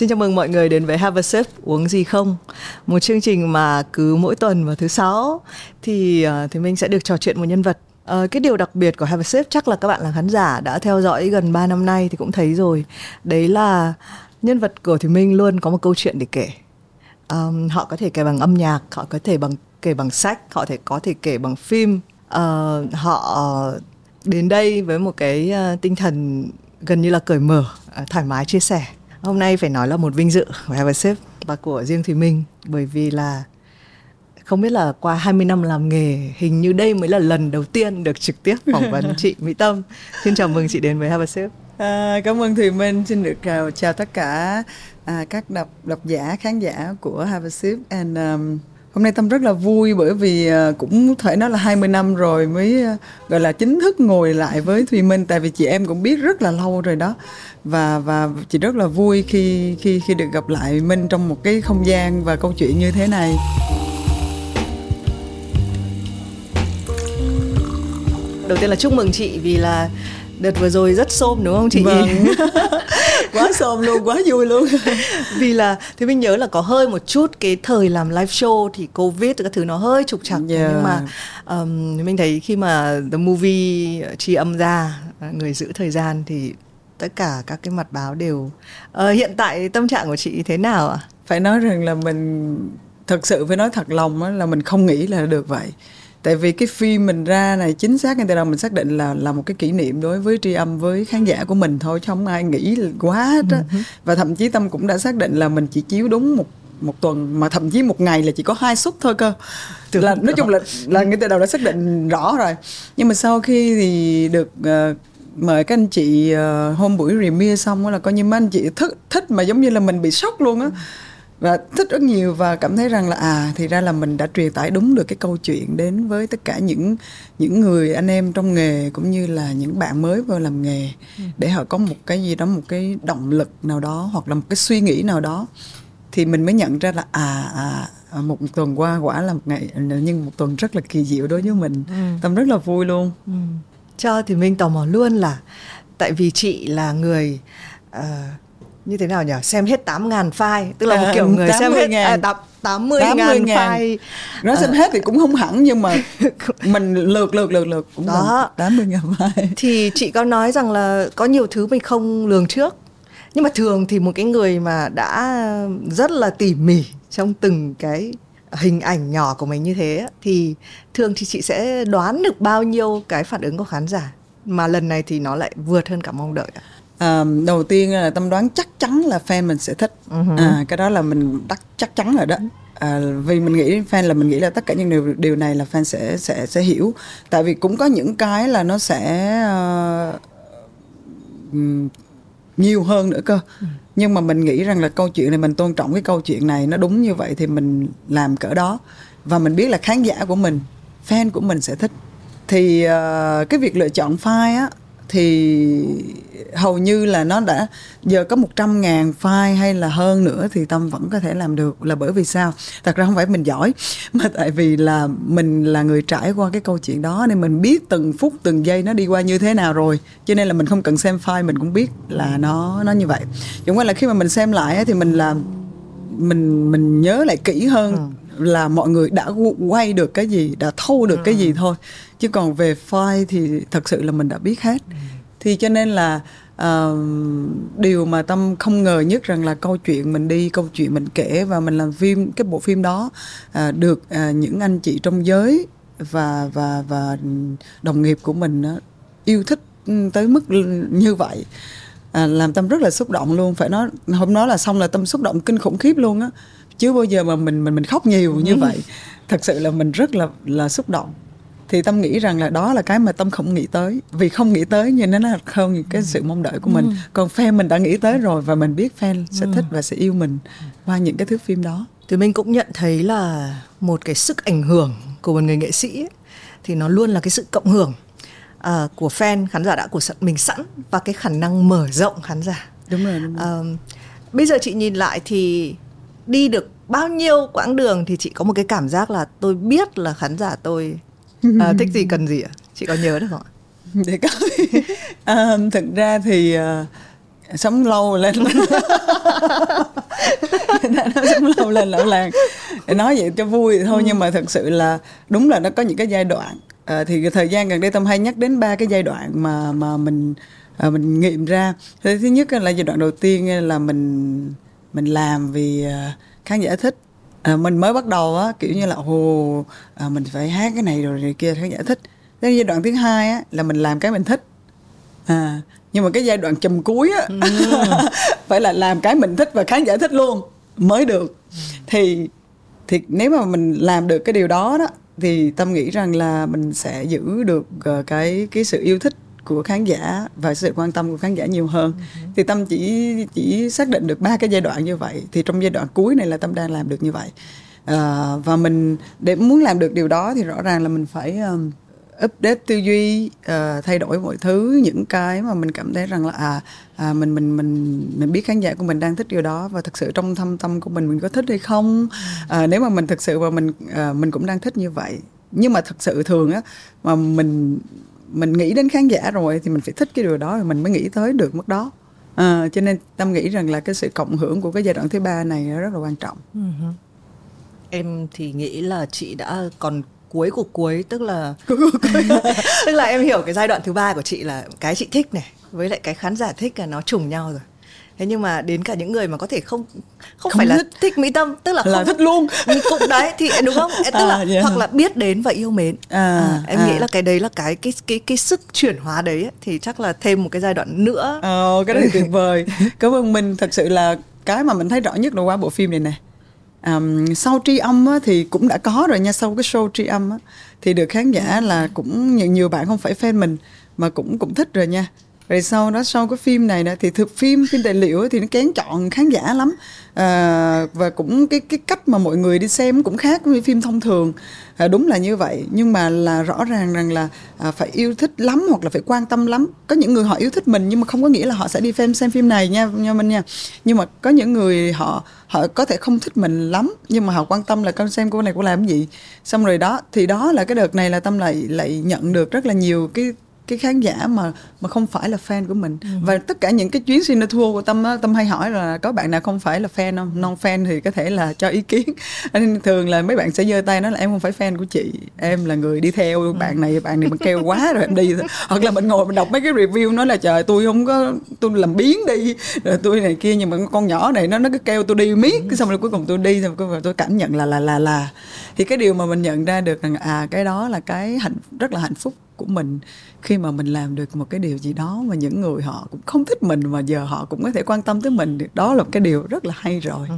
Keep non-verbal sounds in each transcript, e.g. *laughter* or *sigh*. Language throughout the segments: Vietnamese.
Xin chào mừng mọi người đến với Have a Sip uống gì không? Một chương trình mà cứ mỗi tuần vào thứ sáu thì ờ, thì mình sẽ được trò chuyện một nhân vật. À, cái điều đặc biệt của Have a Sip chắc là các bạn là khán giả đã theo dõi gần 3 năm nay thì cũng thấy rồi. Đấy là nhân vật của thì mình luôn có một câu chuyện để kể. Um, họ có thể kể bằng âm nhạc, họ có thể bằng kể bằng sách, họ thể có thể kể bằng phim. Uh, họ đến đây với một cái uh, tinh thần gần như là cởi mở, uh, thoải mái chia sẻ Hôm nay phải nói là một vinh dự của Have a Sip và của riêng Thùy Minh bởi vì là không biết là qua 20 năm làm nghề hình như đây mới là lần đầu tiên được trực tiếp phỏng vấn *laughs* chị Mỹ Tâm. Xin chào mừng chị đến với Have a Sip. À, cảm ơn Thùy Minh, xin được chào, chào tất cả à, các độc độc giả, khán giả của Have a Sip and um, Hôm nay Tâm rất là vui bởi vì à, cũng thể nói là 20 năm rồi mới à, gọi là chính thức ngồi lại với Thùy Minh tại vì chị em cũng biết rất là lâu rồi đó và và chị rất là vui khi khi khi được gặp lại Minh trong một cái không gian và câu chuyện như thế này. Đầu tiên là chúc mừng chị vì là đợt vừa rồi rất xôm đúng không chị? Vâng. *laughs* quá xôm luôn, quá vui luôn. vì là thì mình nhớ là có hơi một chút cái thời làm live show thì covid các thứ nó hơi trục trặc yeah. nhưng mà um, mình thấy khi mà the movie tri âm ra người giữ thời gian thì tất cả các cái mặt báo đều uh, hiện tại tâm trạng của chị thế nào ạ? À? Phải nói rằng là mình thật sự phải nói thật lòng là mình không nghĩ là được vậy tại vì cái phim mình ra này chính xác ngay từ đầu mình xác định là là một cái kỷ niệm đối với tri âm với khán giả của mình thôi chứ không ai nghĩ quá hết á uh-huh. và thậm chí tâm cũng đã xác định là mình chỉ chiếu đúng một một tuần mà thậm chí một ngày là chỉ có hai suất thôi cơ là nói chung là là ngay từ đầu đã xác định rõ rồi nhưng mà sau khi thì được uh, mời các anh chị uh, hôm buổi premiere xong là coi như mấy anh chị thích thích mà giống như là mình bị sốc luôn á. Và thích rất nhiều và cảm thấy rằng là à thì ra là mình đã truyền tải đúng được cái câu chuyện đến với tất cả những những người anh em trong nghề cũng như là những bạn mới vào làm nghề ừ. để họ có một cái gì đó một cái động lực nào đó hoặc là một cái suy nghĩ nào đó. Thì mình mới nhận ra là à à, à một tuần qua quả là một ngày nhưng một tuần rất là kỳ diệu đối với mình. Ừ. tâm rất là vui luôn. Ừ cho thì mình tò mò luôn là tại vì chị là người uh, như thế nào nhỉ? Xem hết 8 ngàn file tức là một à, kiểu người xem hết ngàn. À, 8, 80, 80 ngàn, ngàn. file. Nói xem à. hết thì cũng không hẳn nhưng mà *laughs* mình lượt lượt lượt lượt cũng đó. 80 ngàn file. Thì chị có nói rằng là có nhiều thứ mình không lường trước. Nhưng mà thường thì một cái người mà đã rất là tỉ mỉ trong từng cái hình ảnh nhỏ của mình như thế thì thường thì chị sẽ đoán được bao nhiêu cái phản ứng của khán giả? Mà lần này thì nó lại vượt hơn cả mong đợi ạ. À, đầu tiên là tâm đoán chắc chắn là fan mình sẽ thích. Uh-huh. à, cái đó là mình đắc chắc chắn rồi đó. À, vì mình nghĩ fan là mình nghĩ là tất cả những điều điều này là fan sẽ sẽ sẽ hiểu. Tại vì cũng có những cái là nó sẽ uh, nhiều hơn nữa cơ. Ừ nhưng mà mình nghĩ rằng là câu chuyện này mình tôn trọng cái câu chuyện này nó đúng như vậy thì mình làm cỡ đó. Và mình biết là khán giả của mình fan của mình sẽ thích. Thì uh, cái việc lựa chọn file á thì hầu như là nó đã giờ có 100 ngàn file hay là hơn nữa thì Tâm vẫn có thể làm được là bởi vì sao? Thật ra không phải mình giỏi *laughs* mà tại vì là mình là người trải qua cái câu chuyện đó nên mình biết từng phút từng giây nó đi qua như thế nào rồi cho nên là mình không cần xem file mình cũng biết là nó nó như vậy. Chẳng qua là khi mà mình xem lại thì mình làm mình mình nhớ lại kỹ hơn ừ là mọi người đã quay được cái gì đã thâu được ừ. cái gì thôi chứ còn về file thì thật sự là mình đã biết hết. Ừ. thì cho nên là uh, điều mà tâm không ngờ nhất rằng là câu chuyện mình đi câu chuyện mình kể và mình làm phim cái bộ phim đó uh, được uh, những anh chị trong giới và và và đồng nghiệp của mình uh, yêu thích tới mức như vậy. À, làm tâm rất là xúc động luôn. Phải nói hôm đó là xong là tâm xúc động kinh khủng khiếp luôn á. Chứ bao giờ mà mình mình mình khóc nhiều như ừ. vậy thật sự là mình rất là là xúc động thì tâm nghĩ rằng là đó là cái mà tâm không nghĩ tới vì không nghĩ tới nhưng nó là không cái sự mong đợi của mình ừ. còn fan mình đã nghĩ tới rồi và mình biết fan sẽ ừ. thích và sẽ yêu mình qua những cái thước phim đó thì mình cũng nhận thấy là một cái sức ảnh hưởng của một người nghệ sĩ ấy, thì nó luôn là cái sự cộng hưởng uh, của fan khán giả đã của mình sẵn và cái khả năng mở rộng khán giả đúng rồi, đúng rồi. Uh, bây giờ chị nhìn lại thì đi được bao nhiêu quãng đường thì chị có một cái cảm giác là tôi biết là khán giả tôi uh, thích gì cần gì ạ? Chị có nhớ được không ạ? *laughs* Để coi. Um, thực ra thì uh, sống lâu lên *laughs* sống lâu lên lão làng nói vậy cho vui thôi ừ. nhưng mà thật sự là đúng là nó có những cái giai đoạn. À, thì thời gian gần đây tâm hay nhắc đến ba cái giai đoạn mà mà mình à, mình nghiệm ra. Thứ nhất là giai đoạn đầu tiên là mình mình làm vì à, khán giả thích à, mình mới bắt đầu á kiểu như là ồ à, mình phải hát cái này rồi này kia khán giả thích. Cái giai đoạn thứ hai á là mình làm cái mình thích. À nhưng mà cái giai đoạn chùm cuối á ừ. *laughs* phải là làm cái mình thích và khán giả thích luôn mới được. Thì thì nếu mà mình làm được cái điều đó đó thì tâm nghĩ rằng là mình sẽ giữ được ờ, cái cái sự yêu thích của khán giả và sự quan tâm của khán giả nhiều hơn. Ừ. thì tâm chỉ chỉ xác định được ba cái giai đoạn như vậy. Thì trong giai đoạn cuối này là tâm đang làm được như vậy. À, và mình để muốn làm được điều đó thì rõ ràng là mình phải um, update tư duy uh, thay đổi mọi thứ những cái mà mình cảm thấy rằng là à, à mình mình mình mình biết khán giả của mình đang thích điều đó và thực sự trong thâm tâm của mình mình có thích hay không. À, nếu mà mình thực sự và mình à, mình cũng đang thích như vậy. Nhưng mà thực sự thường á mà mình mình nghĩ đến khán giả rồi thì mình phải thích cái điều đó rồi mình mới nghĩ tới được mức đó. À, cho nên tâm nghĩ rằng là cái sự cộng hưởng của cái giai đoạn thứ ba này rất là quan trọng. Uh-huh. em thì nghĩ là chị đã còn cuối của cuối tức là *laughs* *laughs* tức là em hiểu cái giai đoạn thứ ba của chị là cái chị thích này với lại cái khán giả thích là nó trùng nhau rồi thế nhưng mà đến cả những người mà có thể không không, không phải thích. là thích mỹ tâm tức là, là không thích luôn. *laughs* cũng đấy thì đúng không? Tức à, là yeah. Dạ. hoặc là biết đến và yêu mến. À, à, em à. nghĩ là cái đấy là cái cái cái cái sức chuyển hóa đấy ấy, thì chắc là thêm một cái giai đoạn nữa. Ờ cái đấy tuyệt vời. Cảm ơn mình thật sự là cái mà mình thấy rõ nhất là qua bộ phim này nè. Um, sau tri âm á, thì cũng đã có rồi nha sau cái show tri âm á, thì được khán giả là cũng nhiều nhiều bạn không phải fan mình mà cũng cũng thích rồi nha rồi sau đó sau cái phim này nè thì thực phim phim tài liệu thì nó kén chọn khán giả lắm. À, và cũng cái cái cách mà mọi người đi xem cũng khác với phim thông thường. À, đúng là như vậy. Nhưng mà là rõ ràng rằng là à, phải yêu thích lắm hoặc là phải quan tâm lắm. Có những người họ yêu thích mình nhưng mà không có nghĩa là họ sẽ đi xem xem phim này nha nha minh nha. Nhưng mà có những người họ họ có thể không thích mình lắm nhưng mà họ quan tâm là con xem cô này cô làm cái gì. Xong rồi đó thì đó là cái đợt này là tâm lại lại nhận được rất là nhiều cái cái khán giả mà mà không phải là fan của mình ừ. và tất cả những cái chuyến signature của tâm á, tâm hay hỏi là có bạn nào không phải là fan không non fan thì có thể là cho ý kiến *laughs* nên thường là mấy bạn sẽ giơ tay nói là em không phải fan của chị em là người đi theo ừ. bạn này bạn này mình kêu quá rồi em đi *laughs* hoặc là mình ngồi mình đọc mấy cái review nói là trời tôi không có tôi làm biến đi rồi tôi này kia nhưng mà con nhỏ này nó nó cứ kêu tôi đi miết ừ. xong rồi cuối cùng tôi đi xong rồi tôi cảm nhận là là là là thì cái điều mà mình nhận ra được rằng à cái đó là cái hạnh rất là hạnh phúc của mình khi mà mình làm được một cái điều gì đó mà những người họ cũng không thích mình mà giờ họ cũng có thể quan tâm tới mình. Đó là một cái điều rất là hay rồi.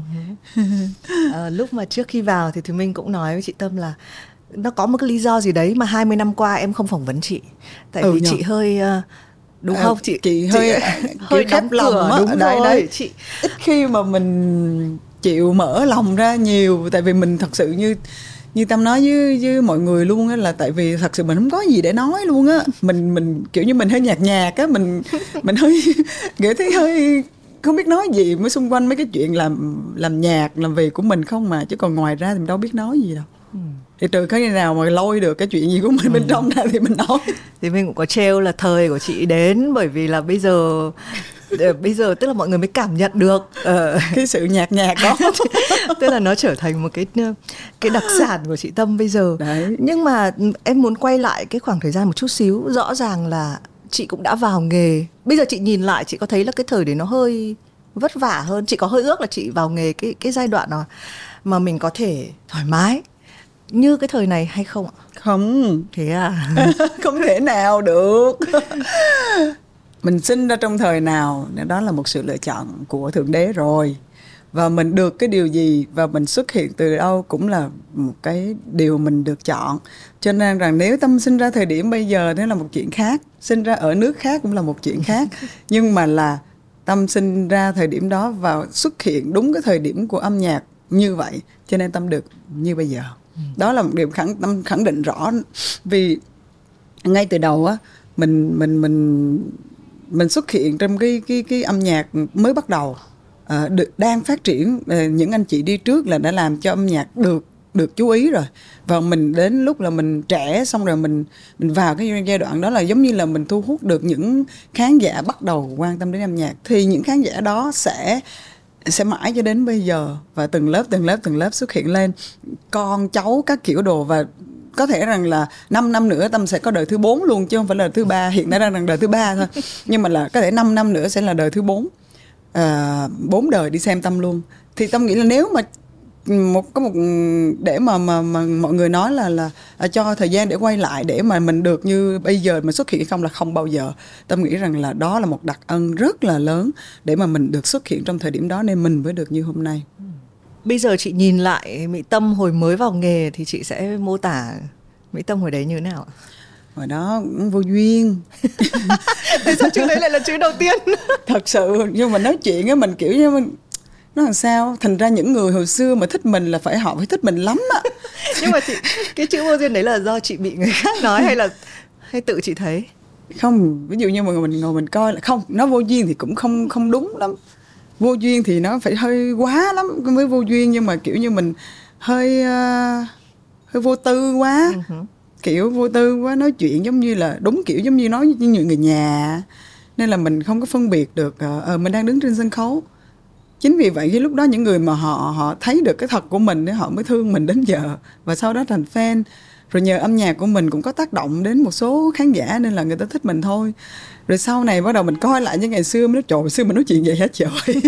À, lúc mà trước khi vào thì thì minh cũng nói với chị tâm là nó có một cái lý do gì đấy mà 20 năm qua em không phỏng vấn chị. Tại ừ, vì nhờ. chị hơi uh, đúng à, không? Chị chị hơi chị, hơi *laughs* *laughs* khép lòng á. đúng đấy, rồi. đấy chị ít khi mà mình chịu mở lòng ra nhiều tại vì mình thật sự như như tâm nói với với mọi người luôn á là tại vì thật sự mình không có gì để nói luôn á mình mình kiểu như mình hơi nhạt nhạt á mình *laughs* mình hơi nghĩ thấy hơi không biết nói gì mới xung quanh mấy cái chuyện làm làm nhạc làm việc của mình không mà chứ còn ngoài ra thì mình đâu biết nói gì đâu ừ. thì trừ cái nào mà lôi được cái chuyện gì của mình ừ. bên trong ra thì mình nói thì mình cũng có trêu là thời của chị đến bởi vì là bây giờ bây giờ tức là mọi người mới cảm nhận được uh, *laughs* cái sự nhạt nhạt đó. *laughs* Tức là nó trở thành một cái cái đặc *gasps* sản của chị Tâm bây giờ. Đấy. nhưng mà em muốn quay lại cái khoảng thời gian một chút xíu rõ ràng là chị cũng đã vào nghề. Bây giờ chị nhìn lại chị có thấy là cái thời đấy nó hơi vất vả hơn? Chị có hơi ước là chị vào nghề cái cái giai đoạn nào mà mình có thể thoải mái như cái thời này hay không ạ? Không. Thế à? *laughs* Không thể nào được mình sinh ra trong thời nào đó là một sự lựa chọn của thượng đế rồi. Và mình được cái điều gì và mình xuất hiện từ đâu cũng là một cái điều mình được chọn. Cho nên rằng nếu tâm sinh ra thời điểm bây giờ đó là một chuyện khác sinh ra ở nước khác cũng là một chuyện khác. *laughs* Nhưng mà là tâm sinh ra thời điểm đó và xuất hiện đúng cái thời điểm của âm nhạc như vậy cho nên tâm được như bây giờ. Đó là một điểm khẳng tâm khẳng định rõ. Vì ngay từ đầu á mình mình mình mình xuất hiện trong cái cái cái âm nhạc mới bắt đầu. À, được đang phát triển à, những anh chị đi trước là đã làm cho âm nhạc được được chú ý rồi. Và mình đến lúc là mình trẻ xong rồi mình mình vào cái giai đoạn đó là giống như là mình thu hút được những khán giả bắt đầu quan tâm đến âm nhạc. Thì những khán giả đó sẽ sẽ mãi cho đến bây giờ và từng lớp từng lớp từng lớp xuất hiện lên. Con cháu các kiểu đồ và có thể rằng là 5 năm nữa tâm sẽ có đời thứ bốn luôn chứ không phải là thứ ba. Hiện nay đang là đời thứ ba thôi. Nhưng mà là có thể 5 năm nữa sẽ là đời thứ bốn. À, bốn đời đi xem tâm luôn. Thì tâm nghĩ là nếu mà ừ, một có một ừ, để mà mà mà mọi người nói là là à, cho thời gian để quay lại để mà mình được như bây giờ mà xuất hiện không là không bao giờ. Tâm nghĩ rằng là đó là một đặc ân rất là lớn để mà mình được xuất hiện trong thời điểm đó nên mình mới được như hôm nay. Ừ bây giờ chị nhìn lại mỹ tâm hồi mới vào nghề thì chị sẽ mô tả mỹ tâm hồi đấy như thế nào hồi đó cũng vô duyên. *laughs* Tại sao chữ đấy lại là chữ đầu tiên? *laughs* Thật sự nhưng mà nói chuyện á mình kiểu như mình nó làm sao? Thành ra những người hồi xưa mà thích mình là phải họ phải thích mình lắm á. *laughs* Nhưng mà chị cái chữ vô duyên đấy là do chị bị người khác nói hay là hay tự chị thấy? Không ví dụ như mà mình ngồi mình coi là không nó vô duyên thì cũng không không đúng lắm vô duyên thì nó phải hơi quá lắm mới vô duyên nhưng mà kiểu như mình hơi uh, hơi vô tư quá. Uh-huh. kiểu vô tư quá nói chuyện giống như là đúng kiểu giống như nói như người nhà. Nên là mình không có phân biệt được uh, mình đang đứng trên sân khấu. Chính vì vậy cái lúc đó những người mà họ họ thấy được cái thật của mình để họ mới thương mình đến giờ. Và sau đó thành fan rồi nhờ âm nhạc của mình cũng có tác động đến một số khán giả nên là người ta thích mình thôi. Rồi sau này bắt đầu mình coi lại những ngày xưa mới nói, trời xưa mình nói chuyện vậy hết trời? *laughs*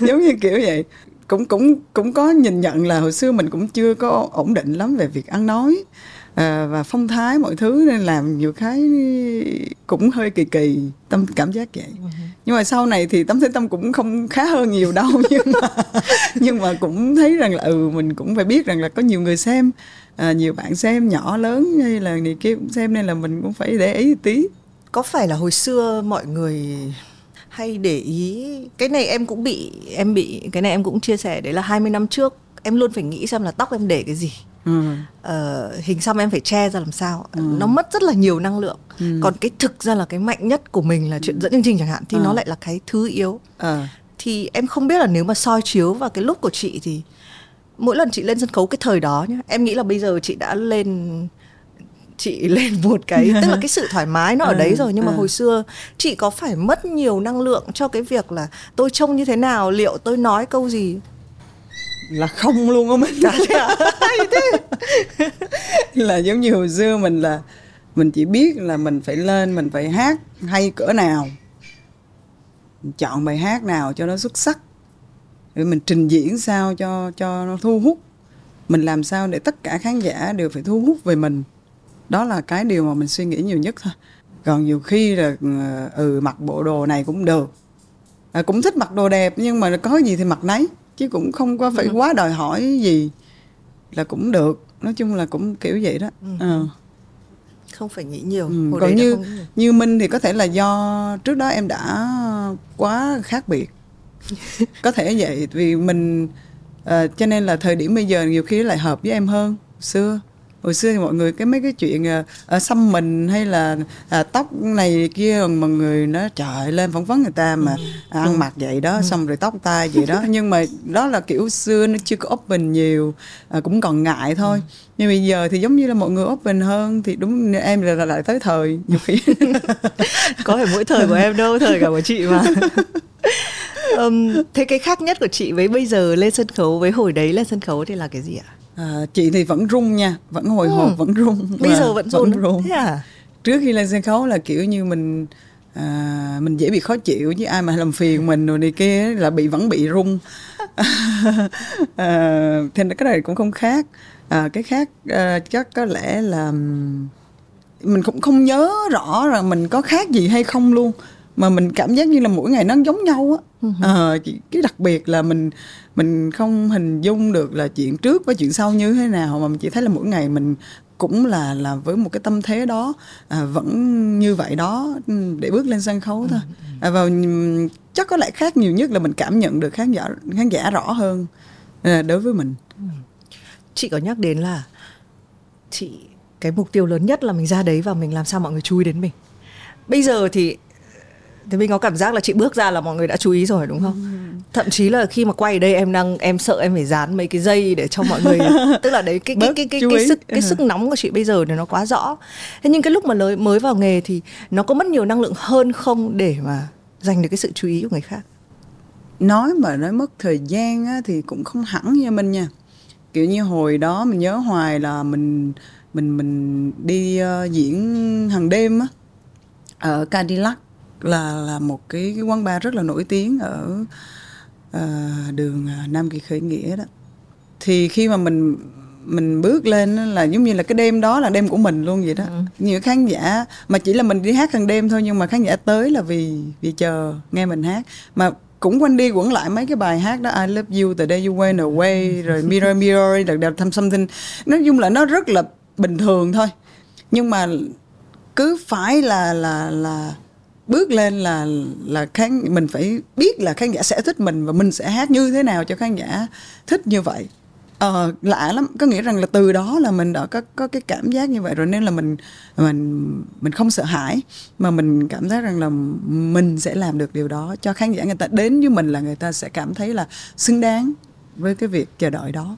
Giống như kiểu vậy. Cũng cũng cũng có nhìn nhận là hồi xưa mình cũng chưa có ổn định lắm về việc ăn nói à, và phong thái mọi thứ nên làm nhiều cái cũng hơi kỳ kỳ tâm cảm giác vậy. Uh-huh. nhưng mà sau này thì tâm thấy tâm cũng không khá hơn nhiều đâu *laughs* nhưng mà nhưng mà cũng thấy rằng là ừ mình cũng phải biết rằng là có nhiều người xem à, nhiều bạn xem nhỏ lớn hay là này kia cũng xem nên là mình cũng phải để ý tí. Có phải là hồi xưa mọi người hay để ý cái này em cũng bị em bị cái này em cũng chia sẻ đấy là 20 năm trước em luôn phải nghĩ xem là tóc em để cái gì ừ. ờ, hình xăm em phải che ra làm sao ừ. nó mất rất là nhiều năng lượng ừ. còn cái thực ra là cái mạnh nhất của mình là chuyện dẫn chương trình chẳng hạn thì ừ. nó lại là cái thứ yếu ừ. thì em không biết là nếu mà soi chiếu vào cái lúc của chị thì mỗi lần chị lên sân khấu cái thời đó nhá em nghĩ là bây giờ chị đã lên chị *laughs* lên một cái tức là cái sự thoải mái nó ở đấy rồi nhưng mà hồi xưa chị có phải mất nhiều năng lượng cho cái việc là tôi trông như thế nào liệu tôi nói câu gì là không luôn á mình. Thế. *laughs* Là giống như hồi xưa mình là mình chỉ biết là mình phải lên mình phải hát hay cỡ nào. Mình chọn bài hát nào cho nó xuất sắc. Để mình trình diễn sao cho cho nó thu hút. Mình làm sao để tất cả khán giả đều phải thu hút về mình. Đó là cái điều mà mình suy nghĩ nhiều nhất thôi. Còn nhiều khi là ừ mặc bộ đồ này cũng được. À, cũng thích mặc đồ đẹp nhưng mà có gì thì mặc nấy chứ cũng không có phải ừ. quá đòi hỏi gì là cũng được nói chung là cũng kiểu vậy đó ừ. à. không phải nghĩ nhiều ừ. còn như như minh thì có thể là do trước đó em đã quá khác biệt *laughs* có thể vậy vì mình uh, cho nên là thời điểm bây giờ nhiều khi lại hợp với em hơn xưa hồi xưa thì mọi người cái mấy cái chuyện à, xăm mình hay là à, tóc này kia mọi người nó trời lên phỏng vấn người ta mà ừ. ăn mặc vậy đó ừ. xong rồi tóc tai vậy đó nhưng mà đó là kiểu xưa nó chưa có open nhiều à, cũng còn ngại thôi ừ. nhưng bây giờ thì giống như là mọi người open hơn thì đúng em là, là lại tới thời nhiều khi *laughs* có phải mỗi thời của em đâu thời cả của chị mà *laughs* um, thế cái khác nhất của chị với bây giờ lên sân khấu với hồi đấy lên sân khấu thì là cái gì ạ À, chị thì vẫn run nha, vẫn hồi hộp, ừ. vẫn run. Bây giờ vẫn. Vẫn run. Thế à? Trước khi lên sân khấu là kiểu như mình à, mình dễ bị khó chịu với ai mà làm phiền mình rồi này kia là bị vẫn bị run. *laughs* à, thì cái này cũng không khác. À, cái khác à, chắc có lẽ là mình cũng không nhớ rõ là mình có khác gì hay không luôn mà mình cảm giác như là mỗi ngày nó giống nhau á. À, cái đặc biệt là mình mình không hình dung được là chuyện trước với chuyện sau như thế nào mà mình chỉ thấy là mỗi ngày mình cũng là là với một cái tâm thế đó à, vẫn như vậy đó để bước lên sân khấu thôi. À, và chắc có lẽ khác nhiều nhất là mình cảm nhận được khán giả khán giả rõ hơn à, đối với mình. Chị có nhắc đến là chị cái mục tiêu lớn nhất là mình ra đấy và mình làm sao mọi người chú ý đến mình. Bây giờ thì thì mình có cảm giác là chị bước ra là mọi người đã chú ý rồi đúng không? Thậm chí là khi mà quay ở đây em đang em sợ em phải dán mấy cái dây để cho mọi người *laughs* tức là đấy cái cái cái cái, cái, cái sức cái sức nóng của chị bây giờ thì nó quá rõ. Thế nhưng cái lúc mà mới mới vào nghề thì nó có mất nhiều năng lượng hơn không để mà giành được cái sự chú ý của người khác? Nói mà nói mất thời gian á, thì cũng không hẳn như mình nha. Kiểu như hồi đó mình nhớ hoài là mình mình mình đi uh, diễn hàng đêm á ở Cadillac là là một cái, cái quán bar rất là nổi tiếng ở uh, đường ờ, Nam Kỳ Khởi Nghĩa đó. Thì khi mà mình mình bước lên là giống như là cái đêm đó là đêm của mình luôn vậy đó. Ừ. nhiều khán giả mà chỉ là mình đi hát hàng đêm thôi nhưng mà khán giả tới là vì vì chờ nghe mình hát. Mà cũng quanh đi quẩn lại mấy cái bài hát đó I love you the day you went away rồi mirror mirror đặc đặc thăm something. Nói chung là nó rất là bình thường thôi. Nhưng mà cứ phải là là là bước lên là là khán mình phải biết là khán giả sẽ thích mình và mình sẽ hát như thế nào cho khán giả thích như vậy. Ờ lạ lắm. Có nghĩa rằng là từ đó là mình đã có có cái cảm giác như vậy rồi nên là mình mình mình không sợ hãi mà mình cảm thấy rằng là mình sẽ làm được điều đó cho khán giả người ta. Đến với mình là người ta sẽ cảm thấy là xứng đáng với cái việc chờ đợi đó.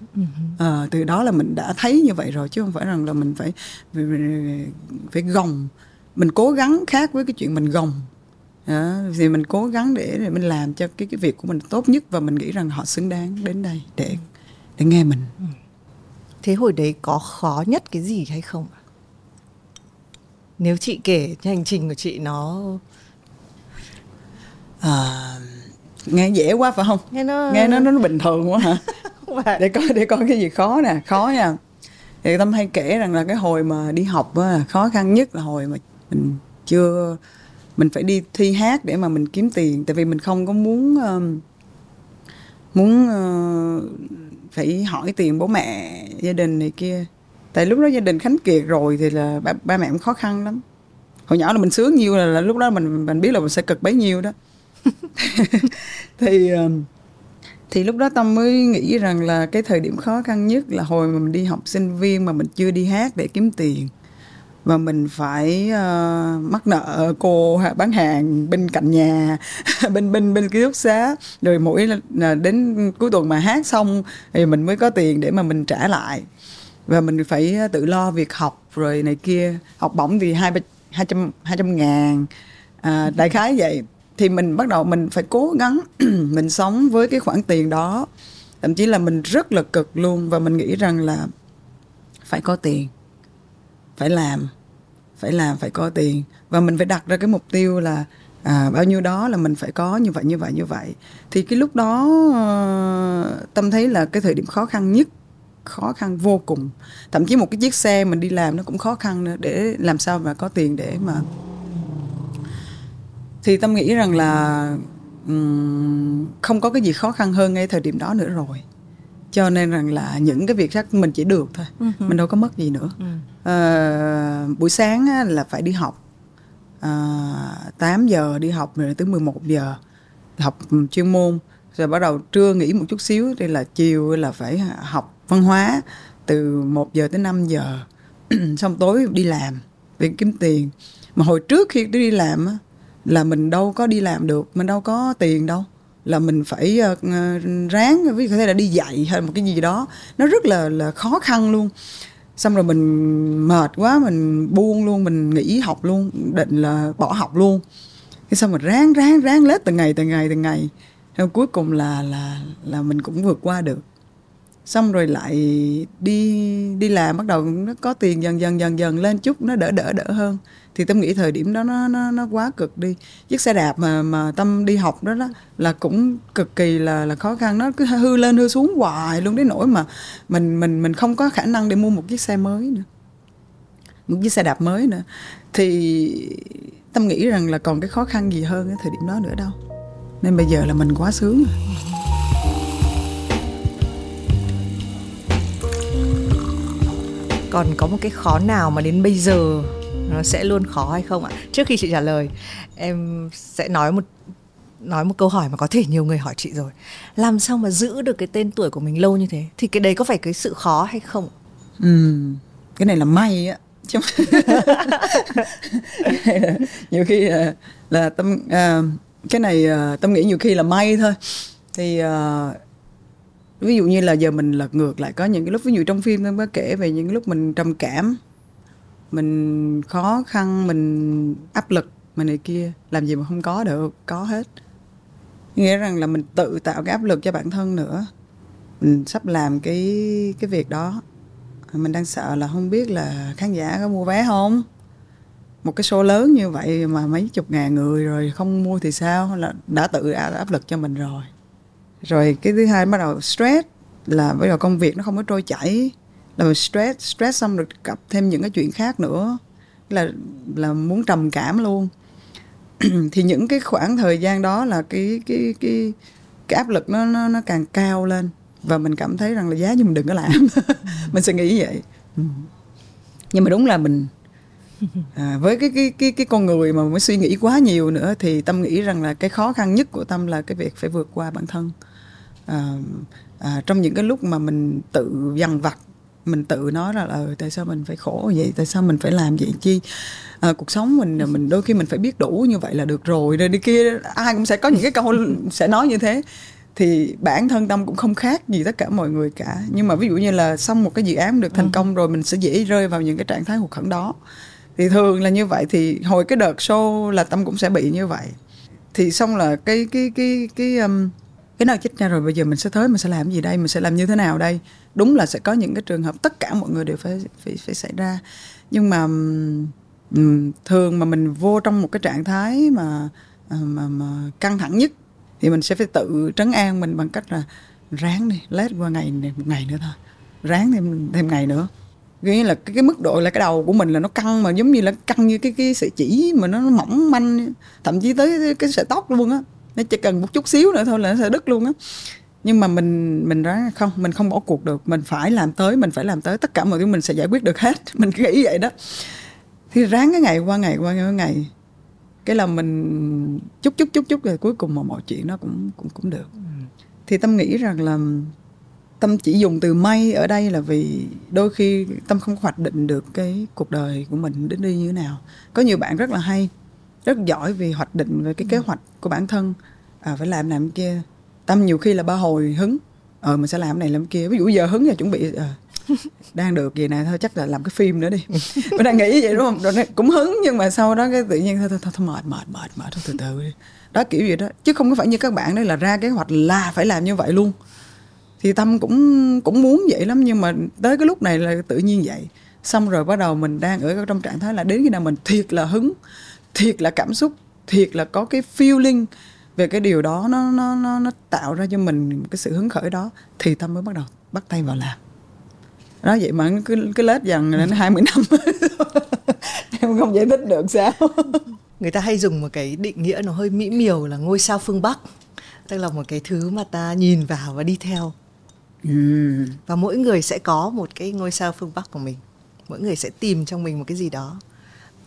À, từ đó là mình đã thấy như vậy rồi chứ không phải rằng là mình phải phải, phải gồng mình cố gắng khác với cái chuyện mình gồng. À, thì mình cố gắng để, để mình làm cho cái cái việc của mình tốt nhất và mình nghĩ rằng họ xứng đáng đến đây để để nghe mình. Ừ. thế hồi đấy có khó nhất cái gì hay không nếu chị kể hành trình của chị nó à, nghe dễ quá phải không? Nghe nó nghe nó nó bình thường quá hả? *laughs* Để coi để coi cái gì khó nè khó nha. Thì tâm hay kể rằng là cái hồi mà đi học á, khó khăn nhất là hồi mà mình chưa mình phải đi thi hát để mà mình kiếm tiền tại vì mình không có muốn uh, muốn uh, phải hỏi tiền bố mẹ gia đình này kia. Tại lúc đó gia đình khánh kiệt rồi thì là ba, ba mẹ cũng khó khăn lắm. Hồi nhỏ là mình sướng nhiêu là, là lúc đó mình mình biết là mình sẽ cực bấy nhiêu đó. *laughs* *laughs* Thì thì lúc đó tâm mới nghĩ rằng là cái thời điểm khó khăn nhất là hồi mà mình đi học sinh viên mà mình chưa đi hát để kiếm tiền và mình phải uh, mắc nợ cô bán hàng bên cạnh nhà *laughs* bên bên bên ký túc xá. Rồi mỗi là ờ, đến cuối tuần mà hát xong thì mình mới có tiền để mà mình trả lại. Và mình phải ờ, tự lo việc học rồi này kia. Học bổng thì hai hai trăm hai trăm ngàn. À, đại khái vậy. Thì mình bắt đầu mình phải cố gắng *clears throat* mình sống với cái khoản tiền đó. Thậm chí là mình rất là cực luôn và mình nghĩ rằng là phải có tiền phải làm phải làm phải có tiền. Và mình phải đặt ra cái mục tiêu là à, bao nhiêu đó là mình phải có như vậy như vậy như vậy. Thì cái lúc đó uh, tâm thấy là cái thời điểm khó khăn nhất khó khăn vô cùng. Thậm chí một cái chiếc xe mình đi làm nó cũng khó khăn nữa để làm sao mà có tiền để mà thì tâm nghĩ rằng là um, không có cái gì khó khăn hơn ngay thời điểm đó nữa rồi cho nên rằng là những cái việc khác mình chỉ được thôi. Uh-huh. mình đâu có mất gì nữa. Uh-huh. à, buổi sáng á, là phải đi học. À, 8 giờ đi học rồi tới 11 giờ học chuyên môn. Rồi bắt đầu trưa nghỉ một chút xíu thì là chiều là phải học văn hóa từ 1 giờ tới 5 giờ. *clears throat* Xong tối đi làm để kiếm tiền. Mà hồi trước khi đi làm á, là mình đâu có đi làm được mình đâu có tiền đâu là mình phải ờ, ờ, ráng, ví dụ có thể là đi dạy hay một cái gì đó, nó rất là là khó khăn luôn. Xong rồi mình mệt quá, mình buông luôn, mình nghỉ học luôn, định là bỏ học luôn. Cái xong rồi ráng ráng ráng lết từng ngày từng ngày từng ngày. Rồi cuối cùng là là là mình cũng vượt qua được. Xong rồi lại đi đi làm, bắt đầu nó có tiền dần dần dần dần lên chút, nó đỡ đỡ đỡ hơn thì tâm nghĩ thời điểm đó nó nó nó quá cực đi. Chiếc xe đạp mà mà tâm đi học đó đó là cũng cực kỳ là là khó khăn. Nó cứ hư lên, hư xuống hoài luôn đến nỗi mà mình mình mình không có khả năng để mua một chiếc xe mới nữa. Một chiếc xe đạp mới nữa. Thì tâm nghĩ rằng là còn cái khó khăn gì hơn cái thời điểm đó nữa đâu. Nên bây giờ là mình quá sướng rồi. Còn có một cái khó nào mà đến bây giờ nó sẽ luôn khó hay không ạ? Trước khi chị trả lời em sẽ nói một nói một câu hỏi mà có thể nhiều người hỏi chị rồi. Làm sao mà giữ được cái tên tuổi của mình lâu như thế? Thì cái đấy có phải cái sự khó hay không? Ừ cái này là may á. Chứ *laughs* nhiều khi là, là tâm à, cái này à, tâm nghĩ nhiều khi là may thôi. Thì uh, ví dụ như là giờ mình lật ngược lại có những cái lúc ví dụ trong phim tôi có kể về những lúc mình trầm cảm mình khó khăn, mình áp lực mà này kia. Làm gì mà không có được, có hết. Nghĩa rằng là mình tự tạo cái áp lực cho bản thân nữa. Mình sắp làm cái cái việc đó. Mình đang sợ là không biết là khán giả có mua vé không. Một cái số lớn như vậy mà mấy chục ngàn người rồi không mua thì sao? Là đã tự áp lực cho mình rồi. Rồi cái thứ hai bắt đầu stress, là bây giờ công việc nó không có trôi chảy là mình stress stress xong được gặp thêm những cái chuyện khác nữa. Là là muốn trầm cảm luôn. *clears throat* Thì những cái khoảng thời gian đó là cái cái cái cái áp lực nó nó nó càng cao lên. Và mình cảm thấy rằng là giá như mình đừng có làm. *laughs* Mình sẽ nghĩ vậy. Ừ. Nhưng mà đúng là mình à, với cái cái cái cái con người mà mới suy nghĩ quá nhiều nữa thì tâm nghĩ rằng là cái khó khăn nhất của tâm là cái việc phải vượt qua bản thân. À, à, trong những cái lúc mà mình tự dằn vặt mình tự nói là ờ tại sao mình phải khổ vậy? Tại sao mình phải làm vậy? Chi? À, cuộc sống mình mình đôi khi mình phải biết đủ như vậy là được rồi. Rồi đi kia ai cũng sẽ có những cái câu *laughs* sẽ nói như thế. Thì bản thân tâm cũng không khác gì tất cả mọi người cả. Nhưng mà ví dụ như là xong một cái dự án được thành ừ. công rồi mình sẽ dễ rơi vào những cái trạng thái hụt hẫng đó. Thì thường là như vậy. Thì hồi cái đợt show là tâm cũng sẽ bị như vậy. Thì xong là cái cái cái cái um, cái nào chết ra rồi bây giờ mình sẽ tới mình sẽ làm gì đây? Mình sẽ làm như thế nào đây đúng là sẽ có những cái trường hợp tất cả mọi người đều phải phải phải xảy ra. Nhưng mà um, thường mà mình vô trong một cái trạng thái mà à, mà, mà căng thẳng nhất thì mình sẽ phải tự trấn an mình bằng cách là ráng đi lết qua ngày này một ngày nữa thôi. Ráng thêm thêm ngày nữa. Nghĩa là cái, cái mức độ là cái đầu của mình là nó căng mà giống như là căng như cái cái sợi chỉ mà nó, nó mỏng manh thậm chí tới cái sợi tóc luôn á. Nó chỉ cần một chút xíu nữa thôi là nó sẽ đứt luôn á nhưng mà mình mình nói không mình không bỏ cuộc được. Mình phải làm tới mình phải làm tới. Tất cả mọi thứ mình sẽ giải quyết được hết. *laughs* Mình nghĩ vậy đó. Thì ráng cái ngày qua ngày qua ngày, qua ngày. Cái là mình chút chút chút chút rồi cuối cùng mà mọi chuyện nó cũng cũng cũng được. Ừ. thì tâm nghĩ rằng là tâm chỉ dùng từ may ở đây là vì đôi khi tâm không hoạch định được cái cuộc đời của mình đến đi như thế nào. Có nhiều bạn rất là hay rất giỏi vì hoạch định về cái kế hoạch của bản thân. À, phải làm làm kia tâm nhiều khi là ba hồi hứng. Ờ mình sẽ làm này làm kia. Ví dụ giờ hứng là chuẩn bị à, đang được gì này thôi chắc là làm cái phim nữa đi. *laughs* Mình đang nghĩ vậy đúng không? Rồi cũng hứng nhưng mà sau đó cái tự nhiên thôi thôi, thôi, thôi mệt mệt mệt mệt thôi từ từ đi. Đó kiểu vậy đó. Chứ không có phải như các bạn đấy là ra kế hoạch là phải làm như vậy luôn. Thì tâm cũng cũng muốn vậy lắm nhưng mà tới cái lúc này là tự nhiên vậy. Xong rồi bắt đầu mình đang ở trong trạng thái là đến khi nào mình thiệt là hứng thiệt là cảm xúc thiệt là có cái feeling về cái điều đó nó nó nó nó tạo ra cho mình cái sự hứng khởi đó thì tâm mới bắt đầu bắt tay vào làm. Đó vậy mà cứ cái lết dần đến 20 năm *laughs* em không giải thích được sao. Người ta hay dùng một cái định nghĩa nó hơi mỹ miều là ngôi sao phương bắc. Tức là một cái thứ mà ta nhìn vào và đi theo. Ừ. và mỗi người sẽ có một cái ngôi sao phương bắc của mình. Mỗi người sẽ tìm trong mình một cái gì đó.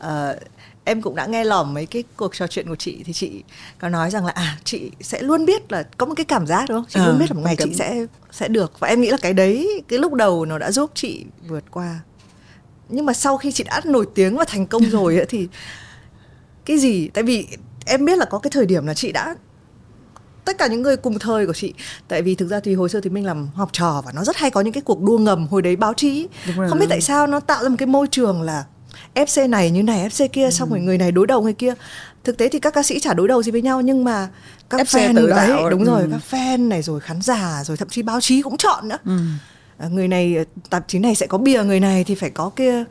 Uh, em cũng đã nghe lỏm mấy cái cuộc trò chuyện của chị thì chị có nói rằng là à chị sẽ luôn biết là có một cái cảm giác đúng không? Chị à, luôn biết là một ngày chị sẽ sẽ được. Và em nghĩ là cái đấy cái lúc đầu nó đã giúp chị vượt qua. Nhưng mà sau khi chị đã nổi tiếng và thành công rồi ấy, thì cái gì? Tại vì em biết là có cái thời điểm là chị đã tất cả những người cùng thời của chị tại vì thực ra thì hồi xưa thì mình làm học trò và nó rất hay có những cái cuộc đua ngầm hồi đấy báo chí. Không biết tại sao nó tạo ra một cái môi trường là FC này như này FC kia ừ. xong rồi người này đối đầu người kia thực tế thì các ca sĩ chả đối đầu gì với nhau nhưng mà các FC fan tự đấy tạo. đúng ừ. rồi các fan này rồi khán giả rồi thậm chí báo chí cũng chọn nữa ừ. À, người này tạp chí này sẽ có bìa người này thì phải có kia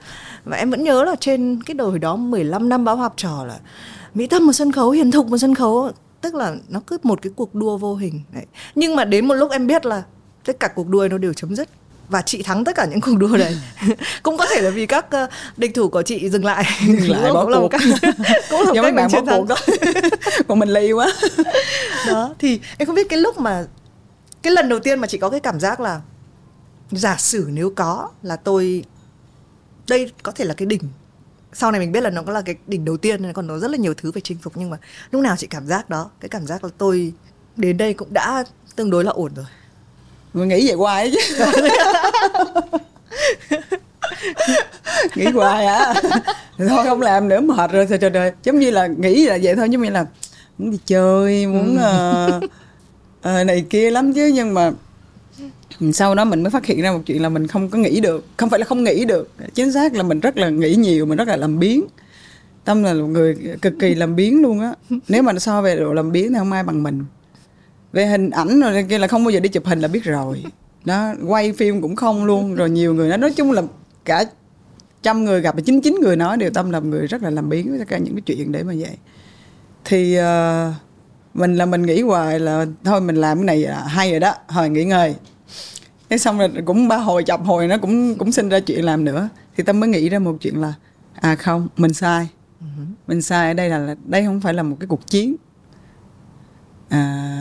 và em vẫn nhớ là trên cái đời đó 15 năm báo học trò là mỹ tâm một sân khấu hiền thục một sân khấu tức là nó cứ một cái cuộc đua vô hình đấy. nhưng mà đến một lúc em biết là tất cả cuộc đua nó đều chấm dứt và chị thắng tất cả những cuộc đua đấy. *laughs* Cũng có thể là vì các uh, địch thủ của chị dừng lại. Dừng lại *laughs* bỏ cuộc. cách, cũng là một cách *laughs* bạn bỏ cuộc đó. Còn mình ly quá. Đó thì em không biết cái lúc mà cái lần đầu tiên mà chị có cái cảm giác là giả sử nếu có là tôi đây có thể là cái đỉnh. Sau này mình biết là nó có là cái đỉnh đầu tiên còn nó rất là nhiều thứ phải chinh phục. Nhưng mà lúc nào chị cảm giác đó cái cảm giác là tôi đến đây cũng đã tương đối là ổn rồi mình nghĩ vậy hoài chứ. *laughs* Nghĩ hoài à thôi không làm nữa mệt rồi. Trời trời trời giống như là nghĩ là vậy thôi giống như là muốn đi chơi muốn ừ. uh, uh, này kia lắm chứ. Nhưng mà sau đó mình mới phát hiện ra một chuyện là mình không có nghĩ được. Không phải là không nghĩ được. Chính xác là mình rất là nghĩ nhiều mình rất là làm biến tâm là một người cực kỳ làm biến luôn á. Nếu mà so về độ làm biến thì không ai bằng mình về hình ảnh rồi kia là không bao giờ đi chụp hình là biết rồi. *laughs* Đó quay phim cũng không luôn. Rồi nhiều người nói nói chung là cả trăm người gặp chín chín người nói đều tâm là người rất là làm biến với tất cả những cái chuyện để mà vậy. Thì uh, mình là mình nghĩ hoài là thôi mình làm cái này là hay rồi đó hồi nghỉ ngơi. Cái xong rồi cũng ba hồi chập hồi nó cũng cũng sinh ra chuyện làm nữa. Thì tâm mới nghĩ ra một chuyện là à không mình sai. Mình sai ở đây là đây không phải là một cái cuộc chiến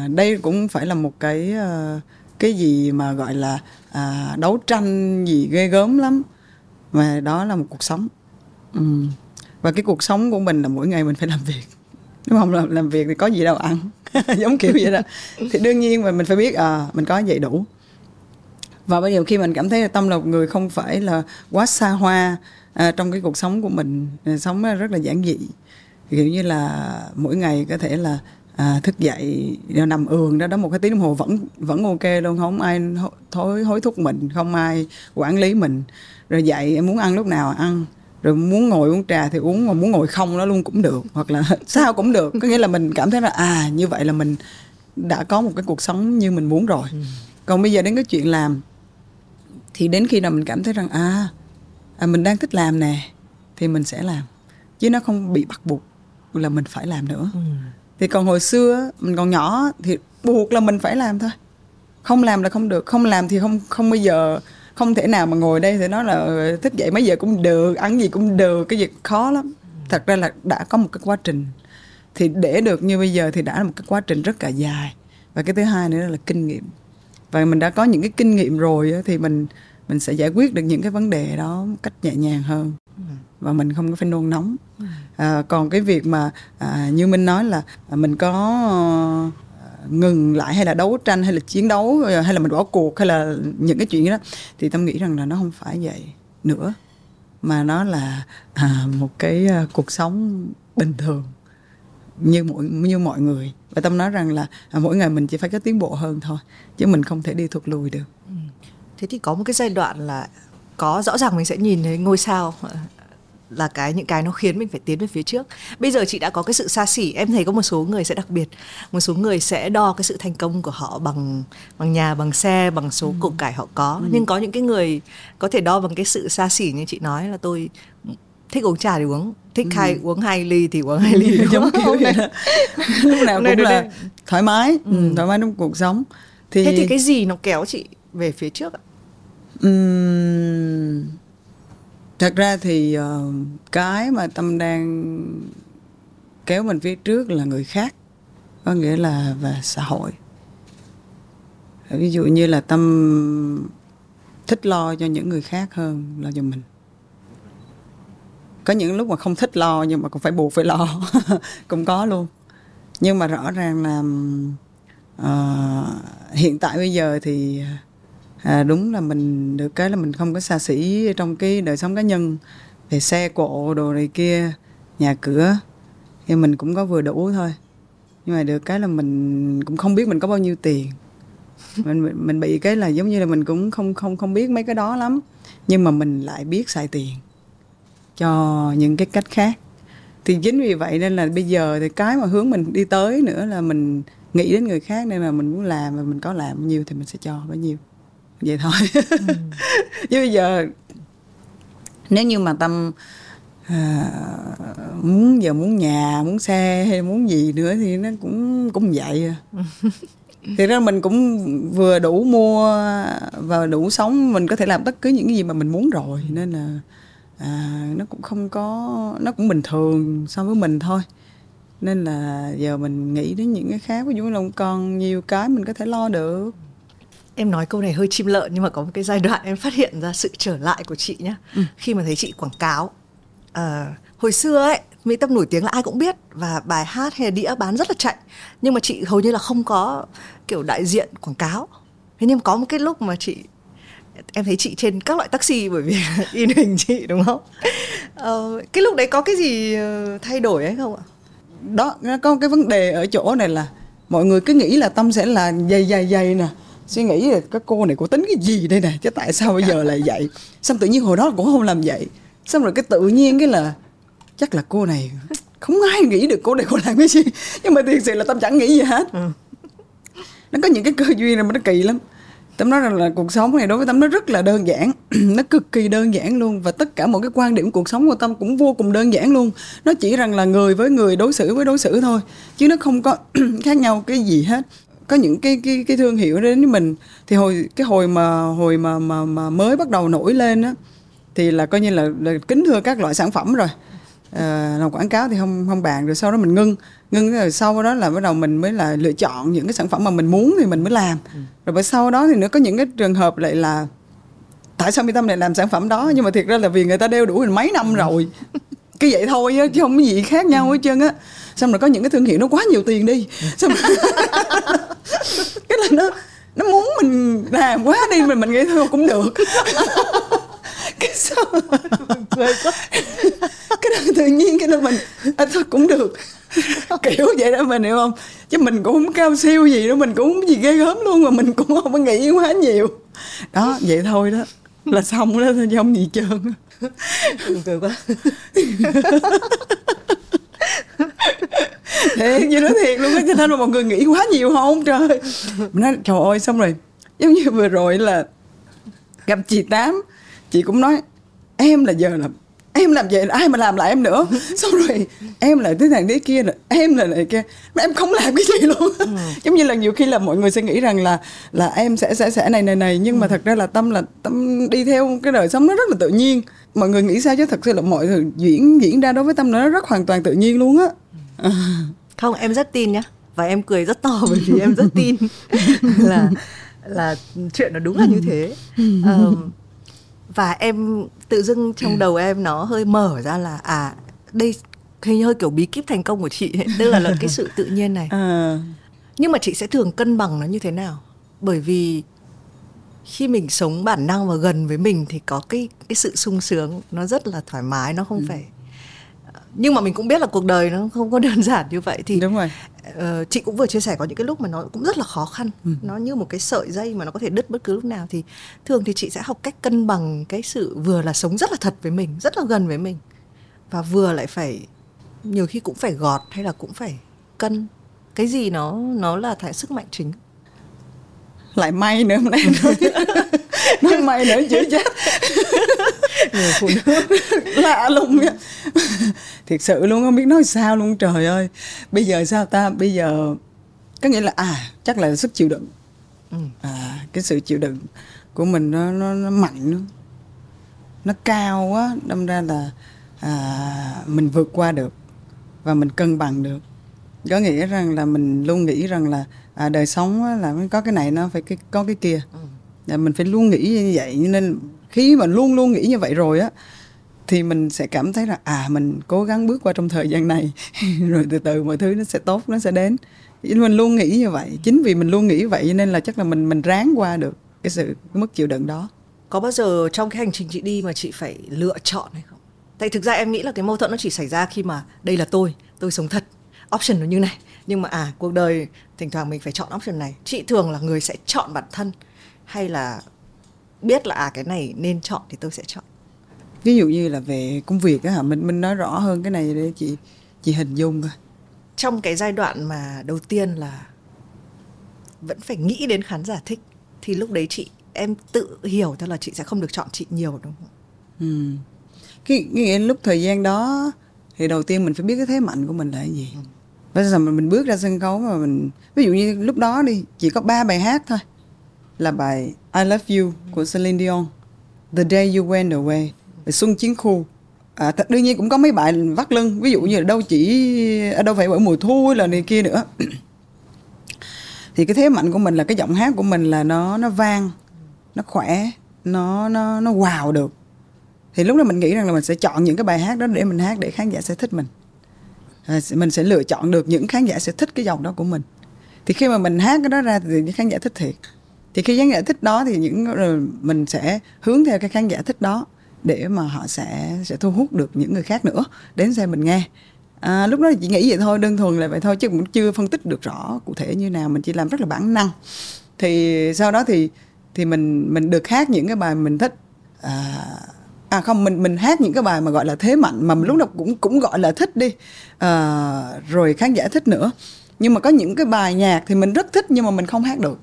à, đây cũng phải là một cái uh, cái gì mà gọi là à, đấu tranh gì ghê gớm lắm. Mà đó là một cuộc sống. Ừ. và cái cuộc sống của mình là mỗi ngày mình phải làm việc. Đúng không? Làm, làm việc thì có gì đâu ăn. *laughs* Giống kiểu vậy đó. Thì đương nhiên mà mình phải biết à mình có vậy đủ. Và bây giờ khi mình cảm thấy là tâm là một người không phải là quá xa hoa à, trong cái cuộc sống của mình à, sống rất là giản dị. Kiểu như là mỗi ngày có thể là à, thức dậy nằm ườn đó đó một cái tiếng đồng hồ vẫn vẫn ok luôn. Không ai thối hối thúc mình không ai quản lý mình. Rồi dậy em muốn ăn lúc nào ăn. Rồi muốn ngồi uống trà thì uống mà muốn ngồi không nó luôn cũng được hoặc là *laughs* sao cũng được. Có nghĩa là mình cảm thấy là à như vậy là mình đã có một cái cuộc sống như mình muốn rồi. Ừ. còn bây giờ đến cái chuyện làm thì đến khi nào mình cảm thấy rằng à, à mình đang thích làm nè thì mình sẽ làm. Chứ nó không bị bắt buộc là mình phải làm nữa. Ừ thì còn hồi xưa mình còn nhỏ thì buộc là mình phải làm thôi. Không làm là không được, không làm thì không không bao giờ, không thể nào mà ngồi đây thì nói là ờ, thức dậy mấy giờ cũng được, ăn gì cũng được, cái việc khó lắm. Thật ra là đã có một cái quá trình. Thì để được như bây giờ thì đã là một cái quá trình rất là dài. Và cái thứ hai nữa là kinh nghiệm. Và mình đã có những cái kinh nghiệm rồi thì mình mình sẽ giải quyết được những cái vấn đề đó một cách nhẹ nhàng hơn. Và mình không có phải nôn nóng. Ừ à, còn cái việc mà à, như minh nói là mình có ờ, ngừng lại hay là đấu tranh hay là chiến đấu hay là mình bỏ cuộc hay là những cái chuyện đó thì tâm nghĩ rằng là nó không phải vậy nữa mà nó là à, một cái ờ, cuộc sống bình thường như mọi như mọi người. Và tâm nói rằng là à, mỗi ngày mình chỉ phải có tiến bộ hơn thôi chứ mình không thể đi thụt lùi được. Ừ. Thế thì có một cái giai đoạn là có rõ ràng mình sẽ nhìn thấy ngôi sao là cái những cái nó khiến mình phải tiến về phía trước. Bây giờ chị đã có cái sự xa xỉ. Em thấy có một số người sẽ đặc biệt. Một số người sẽ đo cái sự thành công của họ bằng bằng nhà bằng xe bằng số ừ. của cải họ có. Ừ. nhưng có những cái người có thể đo bằng cái sự xa xỉ như chị nói là tôi thích uống trà thì uống thích ừ. hai uống hai ly thì uống hai ly. *laughs* Giống kiểu vậy đó. *laughs* lúc nào cũng là thoải mái ừ. Ừ, thoải mái trong cuộc sống. Thì thế thì cái gì nó kéo chị về phía trước ạ? Uhm, thật ra thì uh, cái mà tâm đang kéo mình phía trước là người khác có nghĩa là về xã hội. Ví dụ như là tâm thích lo cho những người khác hơn lo cho mình. Có những lúc mà không thích lo nhưng mà cũng phải buộc phải lo. *laughs* Cũng có luôn. Nhưng mà rõ ràng là uh, hiện tại bây giờ thì à, đúng là mình được cái là mình không có xa xỉ trong cái đời sống cá nhân về xe cộ đồ này kia nhà cửa. Thì mình cũng có vừa đủ thôi. Nhưng mà được cái là mình cũng không biết mình có bao nhiêu tiền. *laughs* Mình mình bị cái là giống như là mình cũng không không không biết mấy cái đó lắm. Nhưng mà mình lại biết xài tiền cho những cái cách khác. Thì chính vì vậy nên là bây giờ thì cái mà hướng mình đi tới nữa là mình nghĩ đến người khác nên là mình muốn làm và mình có làm bao nhiêu thì mình sẽ cho bao nhiêu vậy thôi ừ. *laughs* chứ bây giờ nếu như mà tâm à, muốn giờ muốn nhà muốn xe hay muốn gì nữa thì nó cũng cũng vậy à. *laughs* thì ra mình cũng vừa đủ mua và đủ sống mình có thể làm tất cứ những cái gì mà mình muốn rồi nên là à, nó cũng không có nó cũng bình thường so với mình thôi nên là giờ mình nghĩ đến những cái khác ví dụ là còn nhiều cái mình có thể lo được em nói câu này hơi chim lợn nhưng mà có một cái giai đoạn em phát hiện ra sự trở lại của chị nhá. Ừ. khi mà thấy chị quảng cáo à, hồi xưa ấy mỹ tâm nổi tiếng là ai cũng biết và bài hát hay đĩa bán rất là chạy. Nhưng mà chị hầu như là không có kiểu đại diện quảng cáo. Thế nhưng có một cái lúc mà chị em thấy chị trên các loại taxi bởi vì *laughs* in hình chị đúng không? Ờ, cái lúc đấy có cái gì ờ, thay đổi hay không ạ? Đó có cái vấn đề ở chỗ này là mọi người cứ nghĩ là tâm sẽ là dày dày dày nè suy nghĩ là cái cô này cô tính cái gì đây nè? Chứ tại sao bây giờ lại *laughs* vậy? Xong tự nhiên hồi đó cũng không làm vậy. Xong rồi cái tự nhiên cái là chắc là cô này không ai nghĩ được cô này cô làm cái gì. *laughs* Nhưng mà thiệt sự là tâm chẳng nghĩ gì hết. Ừ. nó có những cái cơ duyên này mà nó kỳ lắm. Tâm nói rằng là cuộc sống này đối với tâm nó rất là đơn giản. *clears throat* Nó cực kỳ đơn giản luôn. Và tất cả mọi cái quan điểm cuộc sống của tâm cũng vô cùng đơn giản luôn. Nó chỉ rằng là người với người đối xử với đối xử thôi. Chứ nó không có *clears throat* khác nhau cái gì hết có những cái cái cái thương hiệu đến với mình. Thì hồi cái hồi mà hồi mà mà, mà mới bắt đầu nổi lên á thì là coi như là, là kính thưa các loại sản phẩm rồi. À, làm quảng cáo thì không không bàn rồi sau đó mình ngưng. Ngưng rồi sau đó là bắt đầu mình mới là lựa chọn những cái sản phẩm mà mình muốn thì mình mới làm. Ừ. rồi bởi sau đó thì nữa có những cái trường hợp lại là tại sao mi tâm lại làm sản phẩm đó? Nhưng mà thiệt ra là vì người ta đeo đủ mình mấy năm rồi *laughs* cái vậy thôi á chứ không có gì khác nhau hết trơn á. Xong rồi có những cái thương hiệu nó quá nhiều tiền đi. Xong rồi... *laughs* cái là nó nó muốn mình làm quá đi mình mình nghĩ thôi cũng được. *laughs* Cái sao *laughs* cái đó tự nhiên cái đó mình à, thôi cũng được. Kiểu vậy đó mình hiểu không? Chứ mình cũng không cao siêu gì đó mình cũng không gì ghê gớm luôn mà mình cũng không có nghĩ quá nhiều. Đó vậy thôi đó. Là xong đó thôi không gì trơn cười quá. *laughs* Thiệt như nói thiệt luôn á cho nên mà mọi người nghĩ quá nhiều không trời. Mình nói trời ơi xong rồi giống như vừa rồi là gặp chị tám chị cũng nói em là giờ là em làm vậy ai mà làm lại em nữa? *laughs* Xong rồi em lại thế này thế kia rồi em là này kia. Mà em không làm cái gì luôn. Ừ. *laughs* giống như là nhiều khi là mọi người sẽ nghĩ rằng là là em sẽ sẽ sẽ này này này nhưng ừ. mà thật ra là tâm là tâm đi theo cái đời sống nó rất là tự nhiên mọi người nghĩ sao chứ? Thật sự là mọi thứ diễn diễn ra đối với tâm nó rất hoàn toàn tự nhiên luôn á. Ừ. không em rất tin nhá. Và em cười rất to *laughs* bởi vì em rất tin *laughs* là là chuyện nó đúng là như thế. Um, và em tự dưng trong đầu em nó hơi mở ra là à đây hình như hơi kiểu bí kíp thành công của chị ấy. tức là, là cái sự tự nhiên này. *laughs* À. nhưng mà chị sẽ thường cân bằng nó như thế nào? Bởi vì khi mình sống bản năng và gần với mình thì có cái cái sự sung sướng nó rất là thoải mái nó không ừ. phải nhưng mà mình cũng biết là cuộc đời nó không có *laughs* đơn giản như vậy thì đúng rồi uh, chị cũng vừa chia sẻ có những cái lúc mà nó cũng rất là khó khăn ừ. nó như một cái sợi dây mà nó có thể đứt bất cứ lúc nào thì thường thì chị sẽ học cách cân bằng cái sự vừa là sống rất là thật với mình rất là gần với mình và vừa lại phải nhiều khi cũng phải gọt hay là cũng phải cân cái gì nó nó là thái sức mạnh chính lại may nữa hôm nay *laughs* nói may nữa chữa chết người phụ nữ. Lạ lùng nha. Thiệt sự luôn không biết nói sao luôn trời ơi. Bây giờ sao ta? Bây giờ có nghĩa là à chắc là sức chịu đựng. Ừ. à cái sự chịu đựng của mình nó nó, nó mạnh nữa nó cao quá đâm ra là à, mình vượt qua được và mình cân bằng được. Có nghĩa rằng là mình luôn nghĩ rằng là à, đời sống là có cái này nó phải cái, có cái kia. Ừ. Mình phải luôn nghĩ như vậy nên khi mà luôn luôn nghĩ như vậy rồi á thì mình sẽ cảm thấy là à mình cố gắng bước qua trong thời gian này. *laughs* Rồi từ từ mọi thứ nó sẽ tốt nó sẽ đến. Mình luôn nghĩ như vậy. Chính vì mình luôn nghĩ vậy nên là chắc là mình mình ráng qua được cái sự cái mức chịu đựng đó. Có bao giờ trong cái hành trình chị đi mà chị phải lựa chọn hay không? Tại thực ra em nghĩ là cái mâu thuẫn nó chỉ xảy ra khi mà đây là tôi tôi sống thật. Option nó như này nhưng mà à cuộc đời thỉnh thoảng mình phải chọn option này chị thường là người sẽ chọn bản thân hay là biết là à cái này nên chọn thì tôi sẽ chọn ví dụ như là về công việc á hả mình mình nói rõ hơn cái này để chị chị hình dung coi trong cái giai đoạn mà đầu tiên là vẫn phải nghĩ đến khán giả thích thì lúc đấy chị em tự hiểu theo là chị sẽ không được chọn chị nhiều đúng không? Ừ. Cái, cái lúc thời gian đó thì đầu tiên mình phải biết cái thế mạnh của mình là cái gì. Ừ. Bây giờ mình bước ra sân khấu mà mình ví dụ như lúc đó đi chỉ có ba bài hát thôi là bài I Love You của Celine Dion, The Day You Went Away, Xuân Chiến Khu. À, thật đương nhiên cũng có mấy bài vắt lưng, ví dụ như là đâu chỉ ở đâu phải bởi mùa thu là này kia nữa. *coughs* thì cái thế mạnh của mình là cái giọng hát của mình là nó nó vang, nó khỏe, nó nó nó wow được. Thì lúc đó mình nghĩ rằng là mình sẽ chọn những cái bài hát đó để mình hát để khán giả sẽ thích mình. À, mình sẽ lựa chọn được những khán giả sẽ thích cái dòng đó của mình. Thì khi mà mình hát cái đó ra thì những khán giả thích thiệt. Thì khi khán giả thích đó thì những ờ, mình sẽ hướng theo cái khán giả thích đó để mà họ sẽ sẽ thu hút được những người khác nữa đến xem mình nghe. À, lúc đó chỉ nghĩ vậy thôi đơn thuần là vậy thôi chứ cũng chưa phân tích được rõ cụ thể như nào mình chỉ làm rất là bản năng. Thì sau đó thì thì mình mình được hát những cái bài mình thích à, à không mình mình hát những cái bài mà gọi là thế mạnh mà lúc nào cũng cũng gọi là thích đi. À, rồi khán giả thích nữa. Nhưng mà có những cái bài nhạc thì mình rất thích nhưng mà mình không hát được.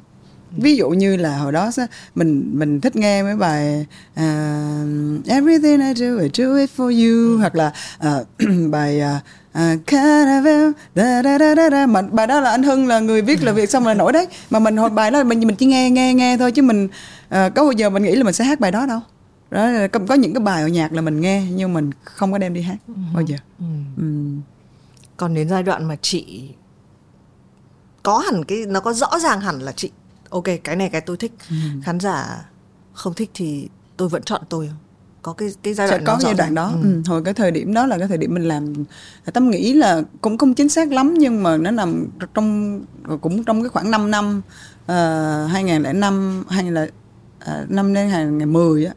Ví dụ như là hồi đó mình mình thích nghe mấy bài uh, Everything I do I do it for you hoặc là uh, *clears throat* bài à, uh, Caravel da, da, da, da, da. mà bài đó là anh Hưng là người viết là việc xong là nổi đấy. Mà mình hồi bài đó mình mình chỉ nghe nghe nghe thôi chứ mình uh, có bao giờ mình nghĩ là mình sẽ hát bài đó đâu đó có, có những cái bài ở nhạc là mình nghe nhưng mình không có đem đi hát ừ. bao giờ ừ. Ừ. còn đến giai đoạn mà chị có hẳn cái nó có rõ ràng hẳn là chị ok cái này cái tôi thích ừ. khán giả không thích thì tôi vẫn chọn tôi không có cái cái giai đoạn sẽ có giai đoạn đó ừ. Ừ. hồi cái thời điểm đó là cái thời điểm mình làm tâm nghĩ là cũng không chính xác lắm nhưng mà nó nằm trong cũng trong cái khoảng 5 năm uh, 2005 hay là uh, năm đến 2010 á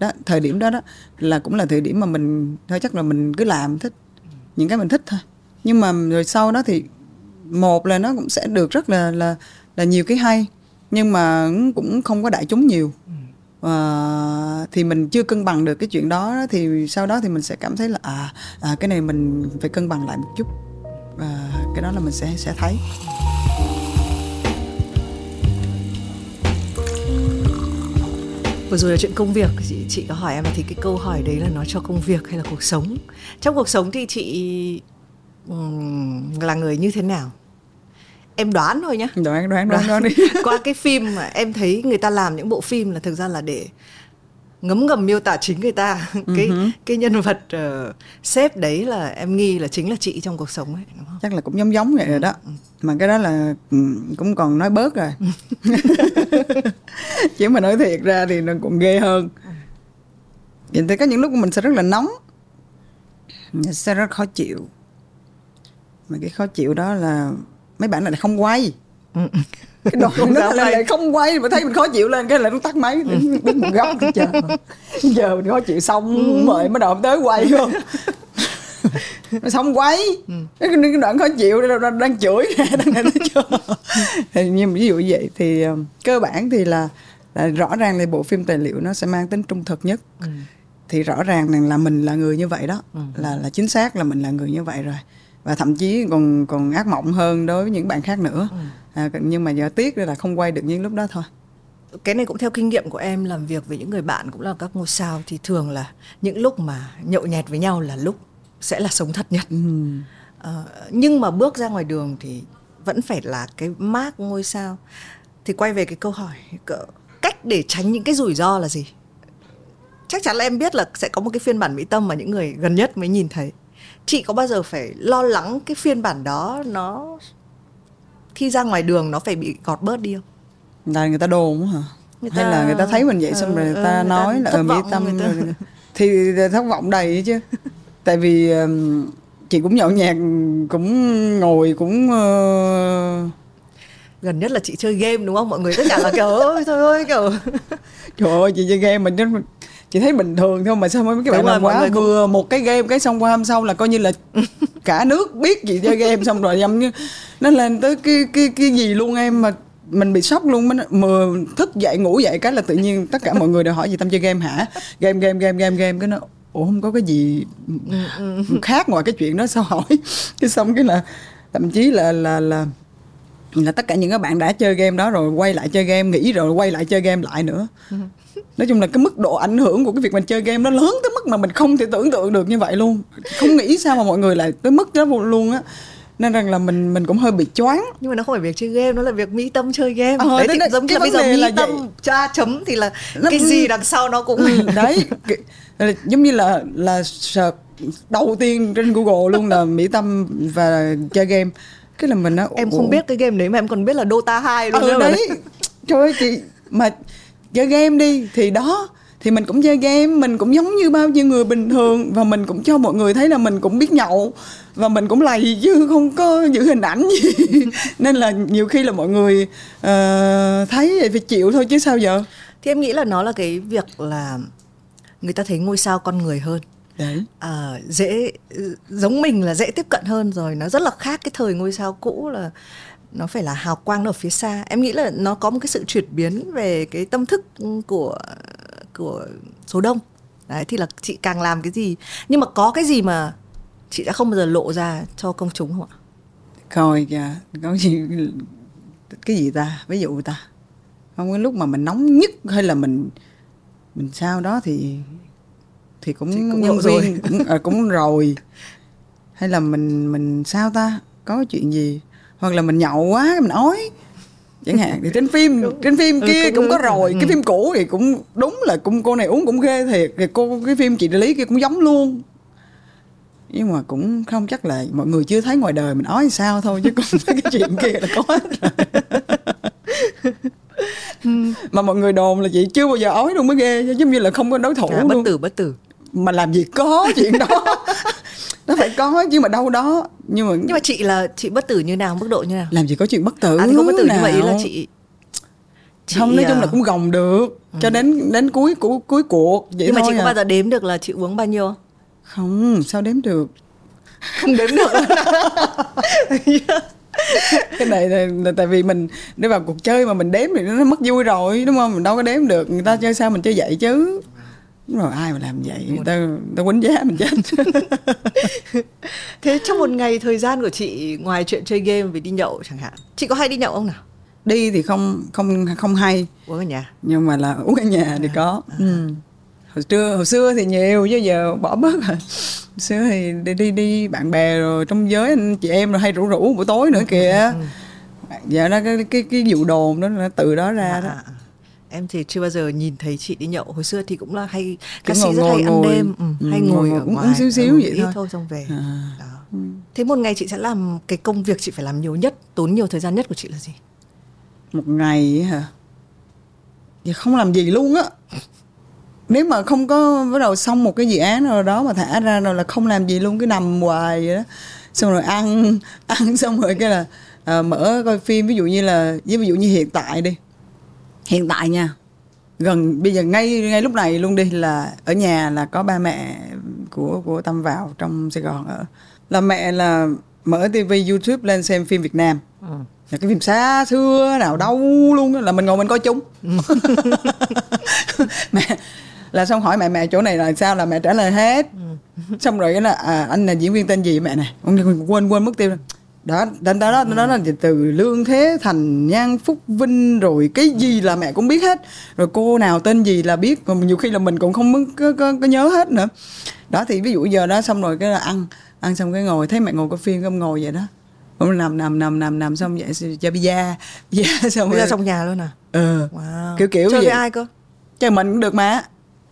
đó thời điểm đó đó là cũng là thời điểm mà mình thôi chắc là mình cứ làm thích những cái mình thích thôi. Nhưng mà rồi sau đó thì một là nó cũng sẽ được rất là là là nhiều cái hay nhưng mà cũng không có đại chúng nhiều. À, thì mình chưa cân bằng được cái chuyện đó thì sau đó thì mình sẽ cảm thấy là à, à cái này mình phải cân bằng lại một chút. Và cái đó là mình sẽ sẽ thấy vừa rồi là chuyện công việc. Chị chị có hỏi em thì cái câu hỏi đấy là nói cho công việc hay là cuộc sống? Trong cuộc sống thì chị um, là người như thế nào? Em đoán thôi nhá. Đoán đoán đoán, đoán đi. *laughs* Qua cái phim mà em thấy người ta làm những bộ phim là thực ra là để ngấm ngầm miêu tả chính người ta. *laughs* Cái uh-huh. cái nhân vật uh, sếp đấy là em nghi là chính là chị trong cuộc sống ấy đúng không? chắc là cũng giống giống vậy rồi đó. Ừ. mà cái đó là ừ, cũng còn nói bớt rồi. *laughs* Chứ mà nói thiệt ra thì nó cũng ghê hơn. Vậy thì có những lúc mình sẽ rất là nóng. Sẽ rất khó chịu. Mà cái khó chịu đó là mấy bạn này không quay ừ. cái đoạn nó lại, lại. không quay mà thấy mình khó chịu lên cái lại nó tắt máy ừ. đứng một góc chờ. Giờ mình khó chịu xong ừ. mời mới đầu tới quay không nó xong quay cái, cái đoạn khó chịu đang, đang chửi đang này nó chờ thì nhưng ví dụ như vậy thì um, cơ bản thì là, là rõ ràng là bộ phim tài liệu nó sẽ mang tính trung thực nhất. Thì rõ ràng là mình là người như vậy đó. Là là chính xác là mình là người như vậy rồi và thậm chí còn còn ác mộng hơn đối với những bạn khác nữa. Ừ. à, nhưng mà giờ tiếc là không quay được những lúc đó thôi. Cái này cũng theo kinh nghiệm của em làm việc với những người bạn cũng là các ngôi sao thì thường là những lúc mà nhậu nhẹt với nhau là lúc sẽ là sống thật nhất. Ừ. à, nhưng mà bước ra ngoài đường thì vẫn phải là cái mác ngôi sao. Thì quay về cái câu hỏi cách để tránh những cái rủi ro là gì? Chắc chắn là em biết là sẽ có một cái phiên bản mỹ tâm mà những người gần nhất mới nhìn thấy chị có bao giờ phải lo lắng cái phiên bản đó nó khi ra ngoài đường nó phải bị gọt bớt đi không? Là người ta đồn hả? Người ta... hay là người ta thấy mình vậy xong ờ, rồi người ta ừ, nói là ở mỹ tâm ta... rồi. Thì thất vọng đầy chứ. *laughs* Tại vì chị cũng nhậu nhạc cũng ngồi cũng uh... gần nhất là chị chơi game đúng không? Mọi người tất cả là kiểu ơi thôi ơi kiểu. Trời ơi chị chơi game mình chị thấy bình thường thôi mà sao mấy cái bạn làm quá vừa cũng... một cái game cái xong qua hôm sau là coi như là *laughs* cả nước biết chị chơi game xong rồi giống như nó lên tới cái cái cái gì luôn em mà mình bị sốc luôn. Mà thức dậy ngủ dậy cái là tự nhiên tất cả mọi người đều hỏi gì tâm chơi game hả? Game game game game game. Cái nó ủa không có cái gì khác ngoài cái chuyện đó sao hỏi? *laughs* Cái xong cái là thậm chí là là là là tất cả những các bạn đã chơi game đó rồi quay lại chơi game nghỉ rồi quay lại chơi game lại nữa. Ừ nói chung là cái mức độ ảnh hưởng của cái việc mình chơi game nó lớn tới mức mà mình không thể tưởng tượng được như vậy luôn. Không nghĩ sao mà mọi người lại tới mức đó luôn á. Nên rằng là mình mình cũng hơi bị choáng. Nhưng mà nó không phải việc chơi game nó là việc mỹ tâm chơi game. À, đấy, thì giống như là bây giờ mỹ là tâm vậy. cha chấm thì là nó, cái gì đằng sau nó cũng ừ, đấy giống như là là search đầu tiên trên google luôn là mỹ tâm và chơi game. Cái là mình nó em không biết cái game đấy mà em còn biết là dota 2 luôn ừ, đấy. Trời ơi chị mà chơi game đi. Thì đó thì mình cũng chơi game. Mình cũng giống như bao nhiêu người bình thường. Và mình cũng cho mọi người thấy là mình cũng biết nhậu. Và mình cũng lầy chứ không có giữ hình ảnh gì. *laughs* Nên là nhiều khi là mọi người uh, thấy vậy phải chịu thôi chứ sao giờ? Thì em nghĩ là nó là cái việc là người ta thấy ngôi sao con người hơn. Đấy. À, dễ giống mình là dễ tiếp cận hơn rồi. Nó rất là khác cái thời ngôi sao cũ là nó phải là hào quang ở phía xa. Em nghĩ là nó có một cái sự chuyển biến về cái tâm thức của của số đông. Đấy thì là chị càng làm cái gì. Nhưng mà có cái gì mà chị đã không bao giờ lộ ra cho công chúng không ạ? Coi kìa có gì cái gì ta? Ví dụ ta không cái lúc mà mình nóng nhất hay là mình mình sao đó thì thì cũng, cũng nhân viên cũng, à, cũng rồi. Hay là mình mình sao ta? Có chuyện gì hoặc là mình nhậu quá mình ói. Chẳng hạn thì trên phim trên phim Ừ, kia cũng- cũng có rồi. Ừ. cái phim cũ thì cũng đúng là cũng cô này uống cũng ghê thiệt. Thì cô cái phim chị lý kia cũng giống luôn. Nhưng mà cũng không chắc là mọi người chưa thấy ngoài đời mình ói sao thôi chứ còn *laughs* cái chuyện kia là có hết rồi. Mà mọi người đồn là chị chưa bao giờ ói luôn mới ghê giống như là không có đối thủ à, bất luôn. tử bất tử mà làm gì có chuyện đó *laughs* nó phải có chứ mà đâu đó nhưng mà nhưng mà chị là chị bất tử như nào? Mức độ như nào? Làm gì có chuyện bất tử à thì không bất tử nhưng mà ý là nào. chị, chị không nói chung là à, cũng gồng được cho đến đến cuối cuối cuối cuộc vậy nhưng mà chị có à. bao giờ đếm được là chị uống bao nhiêu không? sao đếm được? *laughs* Không đếm được. *laughs* Cái này là, là tại vì mình để vào cuộc chơi mà mình đếm thì nó mất vui rồi đúng không? Mình đâu có đếm được. Người ta chơi sao mình chơi vậy chứ đúng rồi ai mà làm vậy? Người ta người ta quýnh giá mình chết. *laughs* Thế trong một ngày thời gian của chị ngoài chuyện chơi game với đi nhậu chẳng hạn chị có hay đi nhậu không nào? Đi thì không không không hay. Uống ở nhà. Nhưng mà là uống ở nhà thì có. Ừ. hồi xưa hồi xưa thì nhiều chứ giờ bỏ bớt rồi. Hồi xưa thì đi đi đi bạn bè rồi trong giới anh chị em rồi hay rủ rủ buổi tối nữa kìa. giờ đó cái cái cái vụ đồn đó là từ đó ra đó. À, à. Em thì chưa bao giờ nhìn thấy chị đi nhậu hồi xưa thì cũng là hay ca sĩ rất ngồi- hay ăn ngồi. đêm ừ, Ừ, hay ngồi- ngồi ở uống ngoài xíu xíu ừ, vậy thôi. thôi xong về À. đó. thế một ngày chị sẽ làm cái công việc chị phải làm nhiều nhất tốn nhiều thời gian nhất của chị là gì một ngày hả giờ không làm gì luôn á nếu mà không có bắt đầu xong một cái dự án nào đó mà thả ra rồi là không làm gì luôn cứ nằm hoài vậy đó xong rồi ăn *laughs* ăn xong rồi cái là à, mở coi phim ví dụ như là ví dụ như hiện tại đi hiện tại nha gần bây giờ ngay ngay lúc này luôn đi là ở nhà là có ba mẹ của của tâm vào trong sài gòn ở. Là mẹ là mở tivi youtube lên xem phim việt nam. Là cái phim xa xưa nào đâu luôn là mình ngồi mình coi chung. *laughs* *laughs* Mẹ là xong hỏi mẹ mẹ chỗ này là sao là mẹ trả lời hết. Xong rồi cái là à, anh là diễn viên tên gì mẹ này? Ông quên quên mất tiêu rồi đó đó đó đó, đó là từ lương thế thành nhan phúc vinh rồi cái gì là mẹ cũng biết hết. Rồi cô nào tên gì là biết mà nhiều khi là mình cũng không có, có, có, có nhớ hết nữa. Đó thì ví dụ giờ đó xong rồi cái là ăn ăn xong cái ngồi thấy mẹ ngồi coi phim không ngồi vậy đó. Cũng nằm nằm nằm nằm nằm xong vậy cho pizza pizza xong giờ trong nhà luôn à? Ờ wow. kiểu kiểu chơi vậy. với ai cơ? Chơi mình cũng được mà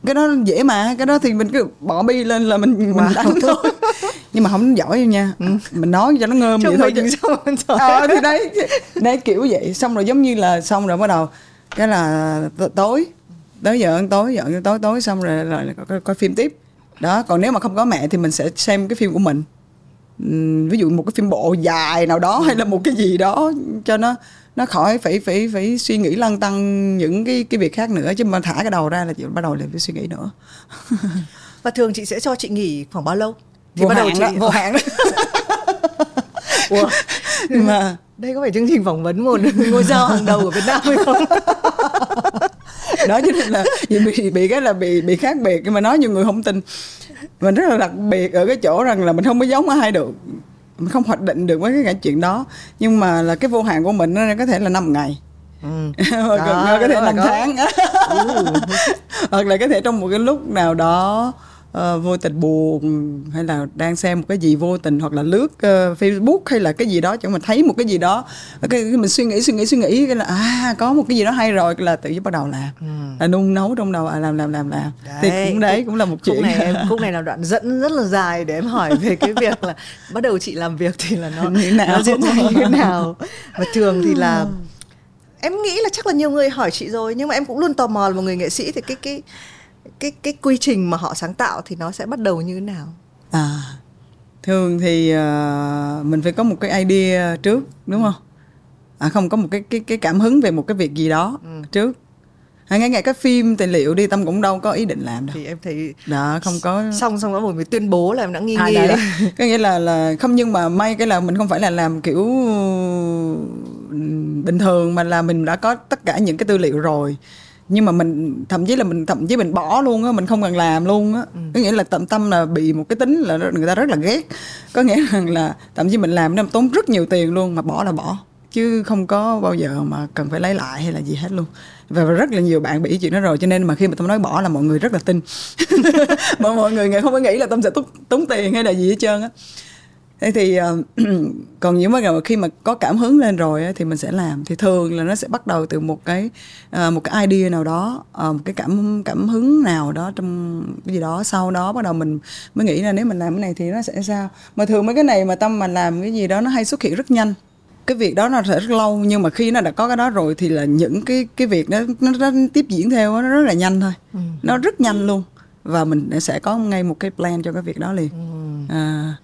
cái đó dễ mà cái đó thì mình cứ bỏ bi lên là mình mình Wow. đánh thôi. Nhưng mà không giỏi đâu nha. Mình nói cho nó ngơm vậy Trông thôi chứ. ờ thì đấy đấy kiểu vậy. Xong rồi giống như là xong rồi bắt đầu cái là tối. Tới giờ ăn tối giờ ăn tối tối xong rồi lại coi, coi phim tiếp. Đó còn nếu mà không có mẹ thì mình sẽ xem cái phim của mình. Ví dụ một cái phim bộ dài nào đó hay là một cái gì đó cho nó nó khỏi phải phải phải suy nghĩ lăn tăng những cái cái việc khác nữa chứ mà thả cái đầu ra là chị bắt đầu lại phải suy nghĩ nữa. *laughs* Và thường chị sẽ cho chị nghỉ khoảng bao lâu? Vô bắt đầu chị đó, vô hạn đó. *laughs* Ủa, Nhưng *laughs* mà đây có phải chương trình phỏng vấn một ngôi sao hàng đầu của Việt Nam hay không? Đó cho nên là bị bị cái là bị bị khác biệt nhưng mà nói nhiều người không tin. Mình rất là đặc biệt ở cái chỗ rằng là mình không có giống ai được mình không hoạch định được với cái chuyện đó. Nhưng mà là cái vô hạn của mình nó có thể là năm ngày. Ừ. *laughs* hoặc Đó, có thể năm tháng. *laughs* Hoặc là có thể trong một cái lúc nào đó ờ, vô tình buồn hay là đang xem một cái gì vô tình hoặc là lướt ờ, Facebook hay là cái gì đó chẳng mình thấy một cái gì đó. Cái, cái mình suy nghĩ suy nghĩ suy nghĩ cái là à có một cái gì đó hay rồi là tự nhiên bắt đầu làm. Là nung nấu trong đầu à, làm làm làm làm. Thì cũng đấy cũng là một khúc chuyện. này em *laughs* khúc này là đoạn dẫn rất là dài để em hỏi về cái việc là bắt đầu chị làm việc thì là nó *laughs* Như thế nào? nó diễn ra như thế nào? Và thường thì là *laughs* em nghĩ là chắc là nhiều người hỏi chị rồi nhưng mà em cũng luôn tò mò là một người nghệ sĩ thì cái cái cái cái quy trình mà họ sáng tạo thì nó sẽ bắt đầu như thế nào? À, thường thì ờ, mình phải có một cái idea trước đúng không? À không có một cái cái cái cảm hứng về một cái việc gì đó trước. hay ngay ngay cái phim tài liệu đi tâm cũng đâu có ý định làm đâu. Thì em thấy đó không có xong xong đó một mới tuyên bố là em đã nghi nghi à, đấy. *laughs* Có nghĩa là là không nhưng mà may cái là mình không phải là làm kiểu bình thường mà là mình đã có tất cả những cái tư liệu rồi nhưng mà mình thậm chí là mình thậm chí mình bỏ luôn á mình không cần làm luôn á. Ừ. có nghĩa là tận tâm là bị một cái tính là người ta rất là ghét. Có nghĩa rằng là thậm chí mình làm nó tốn rất nhiều tiền luôn mà bỏ là bỏ. Chứ không có bao giờ mà cần phải lấy lại hay là gì hết luôn. Và rất là nhiều bạn bị chuyện đó rồi cho nên mà khi mà tâm nói bỏ là mọi người rất là tin. Mà *laughs* mọi người không có nghĩ là tâm sẽ tốn, tốn tiền hay là gì hết trơn á thế thì uh, *clears throat* còn những mà khi mà có cảm hứng lên rồi thì mình sẽ làm. Thì thường là nó sẽ bắt đầu từ một cái uh, một cái idea nào đó uh, một cái cảm cảm hứng nào đó trong cái gì đó. Sau đó bắt đầu mình mới nghĩ là nếu mình làm cái này thì nó sẽ sao. Mà thường mấy cái này mà tâm mà làm cái gì đó nó hay xuất hiện rất nhanh. Cái việc đó nó sẽ rất lâu nhưng mà khi nó đã có cái đó rồi thì là những cái cái việc đó nó, nó tiếp diễn theo nó rất là nhanh thôi. Ừ. nó rất nhanh luôn. Và mình sẽ có ngay một cái plan cho cái việc đó liền. Ừ. à,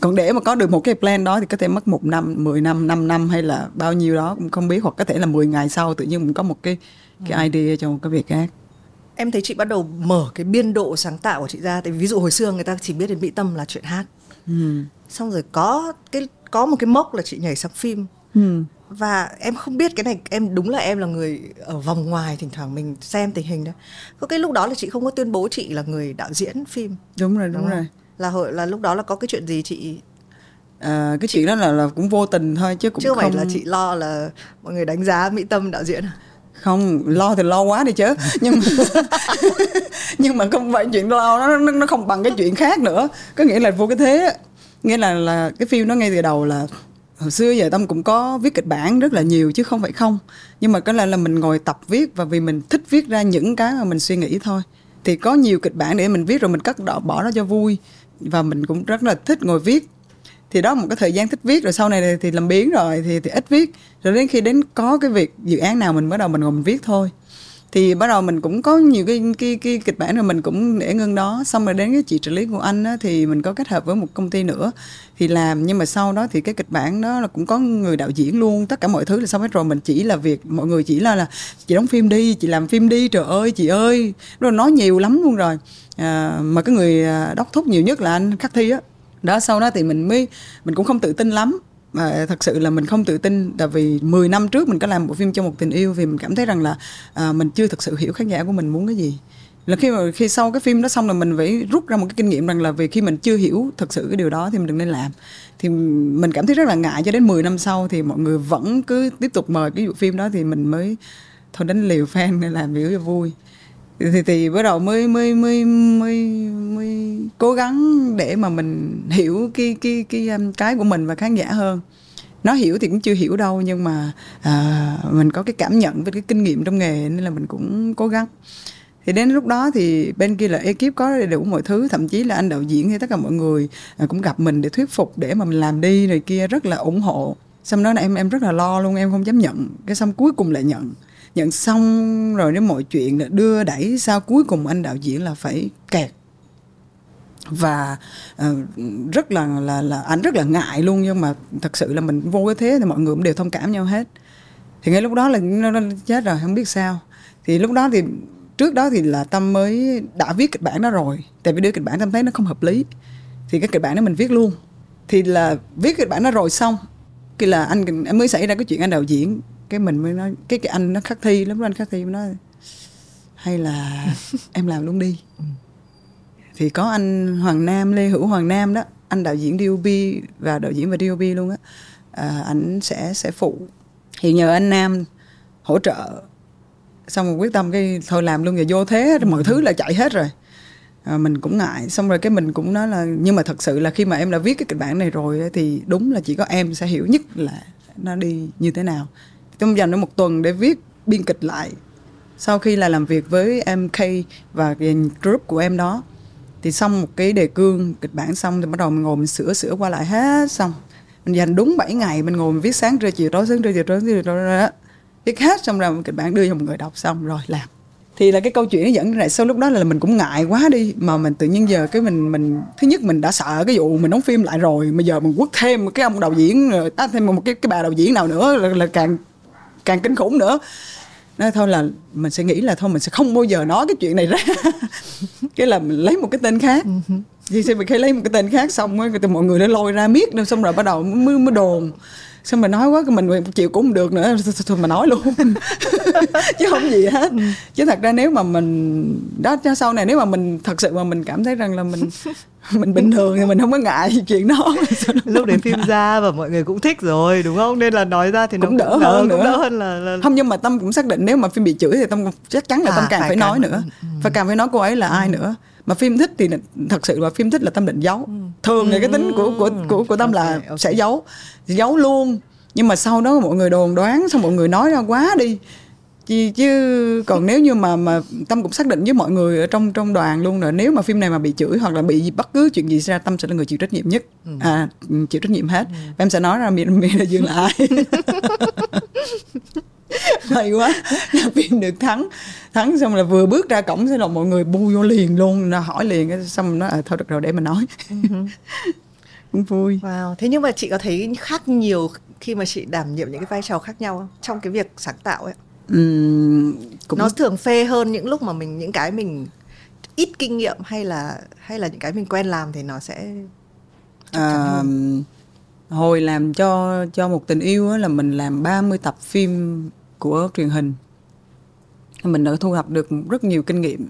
còn để mà có được một cái plan đó thì có thể mất một năm 10 năm 5 năm hay là bao nhiêu đó cũng không biết. Hoặc có thể là 10 ngày sau tự nhiên mình có một cái cái ừ. idea cho một cái việc khác. Em thấy chị bắt đầu mở cái biên độ sáng tạo của chị ra. Tại vì ví dụ hồi xưa người ta chỉ biết đến mỹ tâm là chuyện hát. Ừ. xong rồi có cái có một cái mốc là chị nhảy sang phim. Ừ. và em không biết cái này em đúng là em là người ở vòng ngoài thỉnh thoảng mình xem tình hình đó. Có cái lúc đó là chị không có tuyên bố chị là người đạo diễn phim. Đúng rồi đúng, đúng rồi là hội là lúc đó là có cái chuyện gì chị? À, cái chuyện đó là là cũng vô tình thôi chứ cũng chưa không phải là chị lo là mọi người đánh giá mỹ tâm đạo diễn à? Không lo thì lo quá đi chứ. Nhưng mà *laughs* nhưng mà không phải chuyện lo nó nó không bằng cái chuyện khác nữa. Có nghĩa là vô cái thế nghĩa là là cái phim nó ngay từ đầu là hồi xưa giờ tâm cũng có viết kịch bản rất là nhiều chứ không phải không. Nhưng mà cái là là mình ngồi tập viết và vì mình thích viết ra những cái mà mình suy nghĩ thôi. Thì có nhiều kịch bản để mình viết rồi mình cắt đỏ bỏ nó cho vui và mình cũng rất là thích ngồi viết. Thì đó một cái thời gian thích viết rồi sau này thì làm biến rồi thì thì ít viết. Rồi đến khi đến có cái việc dự án nào mình bắt đầu mình ngồi mình viết thôi. Thì bắt đầu mình cũng có nhiều cái cái, cái kịch bản rồi mình cũng để ngưng đó. Xong rồi đến cái chị trợ lý của anh á, thì mình có kết hợp với một công ty nữa. Thì làm nhưng mà sau đó thì cái kịch bản đó là cũng có người đạo diễn luôn. Tất cả mọi thứ là xong hết rồi. Mình chỉ là việc mọi người chỉ là là chị đóng phim đi chị làm phim đi trời ơi chị ơi. Rồi nói nhiều lắm luôn rồi à, mà cái người à, đốc thúc nhiều nhất là anh khắc thi á. Đó sau đó thì mình mới mình cũng không tự tin lắm. Mà thật sự là mình không tự tin tại vì 10 năm trước mình có làm bộ phim cho một tình yêu vì mình cảm thấy rằng là à, mình chưa thực sự hiểu khán giả của mình muốn cái gì. Là khi mà khi sau cái phim đó xong là mình phải rút ra một cái kinh nghiệm rằng là vì khi mình chưa hiểu thật sự cái điều đó thì mình đừng nên làm. Thì mình cảm thấy rất là ngại cho đến 10 năm sau thì mọi người vẫn cứ tiếp tục mời cái bộ phim đó thì mình mới thôi đánh liều fan nên *laughs* làm biểu cho vui thì thì bắt đầu mới mới mới mới mới cố gắng để mà mình hiểu cái cái cái cái cái của mình và khán giả hơn. Nó hiểu thì cũng chưa hiểu đâu nhưng mà à, mình có cái cảm nhận với cái kinh nghiệm trong nghề nên là mình cũng cố gắng. Thì đến lúc đó thì bên kia là ekip có đầy đủ mọi thứ thậm chí là anh đạo diễn hay tất cả mọi người à, cũng gặp mình để thuyết phục để mà mình làm đi rồi kia rất là ủng hộ. Xong đó là em em rất là lo luôn em không dám nhận. Cái xong cuối cùng lại nhận nhận xong rồi đến mọi chuyện là đưa đẩy sao cuối cùng anh đạo diễn là phải kẹt. Và uh, rất là là là anh rất là ngại luôn nhưng mà thật sự là mình vô cái thế thì mọi người cũng đều thông cảm nhau hết. Thì ngay lúc đó là nó, nó chết rồi không biết sao. Thì lúc đó thì trước đó thì là tâm mới đã viết kịch bản đó rồi tại vì đưa kịch bản tâm thấy nó không hợp lý. Thì cái kịch bản đó mình viết luôn. Thì là viết kịch bản đó rồi xong khi là anh mới xảy ra cái chuyện anh đạo diễn cái mình mới nói cái cái anh nó khắc thi lắm anh khắc thi mới nói hay là *laughs* em làm luôn đi. Thì có anh Hoàng Nam Lê Hữu Hoàng Nam đó anh đạo diễn DOP và đạo diễn và DOP luôn á. À, anh sẽ sẽ phụ. Thì nhờ anh Nam hỗ trợ. Xong rồi quyết tâm cái thôi làm luôn rồi vô thế mọi thứ là chạy hết rồi. À, mình cũng ngại. Xong rồi cái mình cũng nói là nhưng mà thật sự là khi mà em đã viết cái kịch bản này rồi thì đúng là chỉ có em sẽ hiểu nhất là nó đi như thế nào tôi dành được một tuần để viết biên kịch lại sau khi là làm việc với MK và group của em đó thì xong một cái đề cương kịch bản xong thì bắt đầu mình ngồi mình sửa sửa qua lại hết xong mình dành đúng 7 ngày mình ngồi mình viết sáng trưa chiều tối sáng trưa chiều tối chiều tối đó viết hết xong rồi kịch bản đưa cho một người đọc xong rồi làm thì là cái câu chuyện nó dẫn lại sau lúc đó là mình cũng ngại quá đi mà mình tự nhiên giờ cái mình mình thứ nhất mình đã sợ cái vụ mình đóng phim lại rồi mà giờ mình quất thêm cái ông đạo diễn rồi thêm một cái cái bà đạo diễn nào nữa là, là càng càng kinh khủng nữa. Nói thôi là mình sẽ nghĩ là thôi mình sẽ không bao giờ nói cái chuyện này ra. *laughs* Cái là mình lấy một cái tên khác. Thì sẽ mình khi lấy một cái tên khác xong á mọi người nó lôi ra miết xong rồi bắt đầu mới mới đồn xong mà nói quá mình chịu cũng không được nữa. Thôi, mà nói luôn? *laughs* Chứ không gì hết. Ừ. chứ thật ra nếu mà mình đó sau này nếu mà mình thật sự mà mình cảm thấy rằng là mình *laughs* mình bình thường thì mình không có ngại *laughs* chuyện đó. Lúc đến phim ra và mọi người cũng thích rồi đúng không? Nên là nói ra thì cũng nó đỡ cũng, hơn nữa. cũng đỡ hơn là, là không nhưng mà tâm cũng xác định nếu mà phim bị chửi thì tâm chắc chắn là tâm à, càng phải, phải nói nữa. ừ. phải càng phải nói cô ấy là ừ. ai nữa mà phim thích thì thật sự là phim thích là tâm định giấu ừ. thường thì cái tính của của của của tâm okay, là okay. sẽ giấu giấu luôn nhưng mà sau đó mọi người đồn đoán xong mọi người nói ra quá đi chứ, chứ còn nếu như mà mà tâm cũng xác định với mọi người ở trong trong đoàn luôn là nếu mà phim này mà bị chửi hoặc là bị bất cứ chuyện gì ra tâm sẽ là người chịu trách nhiệm nhất ừ. à chịu trách nhiệm hết ừ. em sẽ nói ra miệng miệng là dương là ai *laughs* *laughs* hay quá. Phim được thắng. Thắng xong là vừa bước ra cổng sẽ là mọi người bu vô liền luôn. Nó hỏi liền xong nó à, thôi được rồi để mà nói. Ừ *laughs* cũng vui. Wow. Thế nhưng mà chị có thấy khác nhiều khi mà chị đảm nhiệm những cái vai trò khác nhau không? Trong cái việc sáng tạo ấy uhm, cũng... nó thường phê hơn những lúc mà mình những cái mình ít kinh nghiệm hay là hay là những cái mình quen làm thì nó sẽ à, hồi làm cho cho một tình yêu là mình làm 30 tập phim của truyền hình. Mình đã thu thập được rất nhiều kinh nghiệm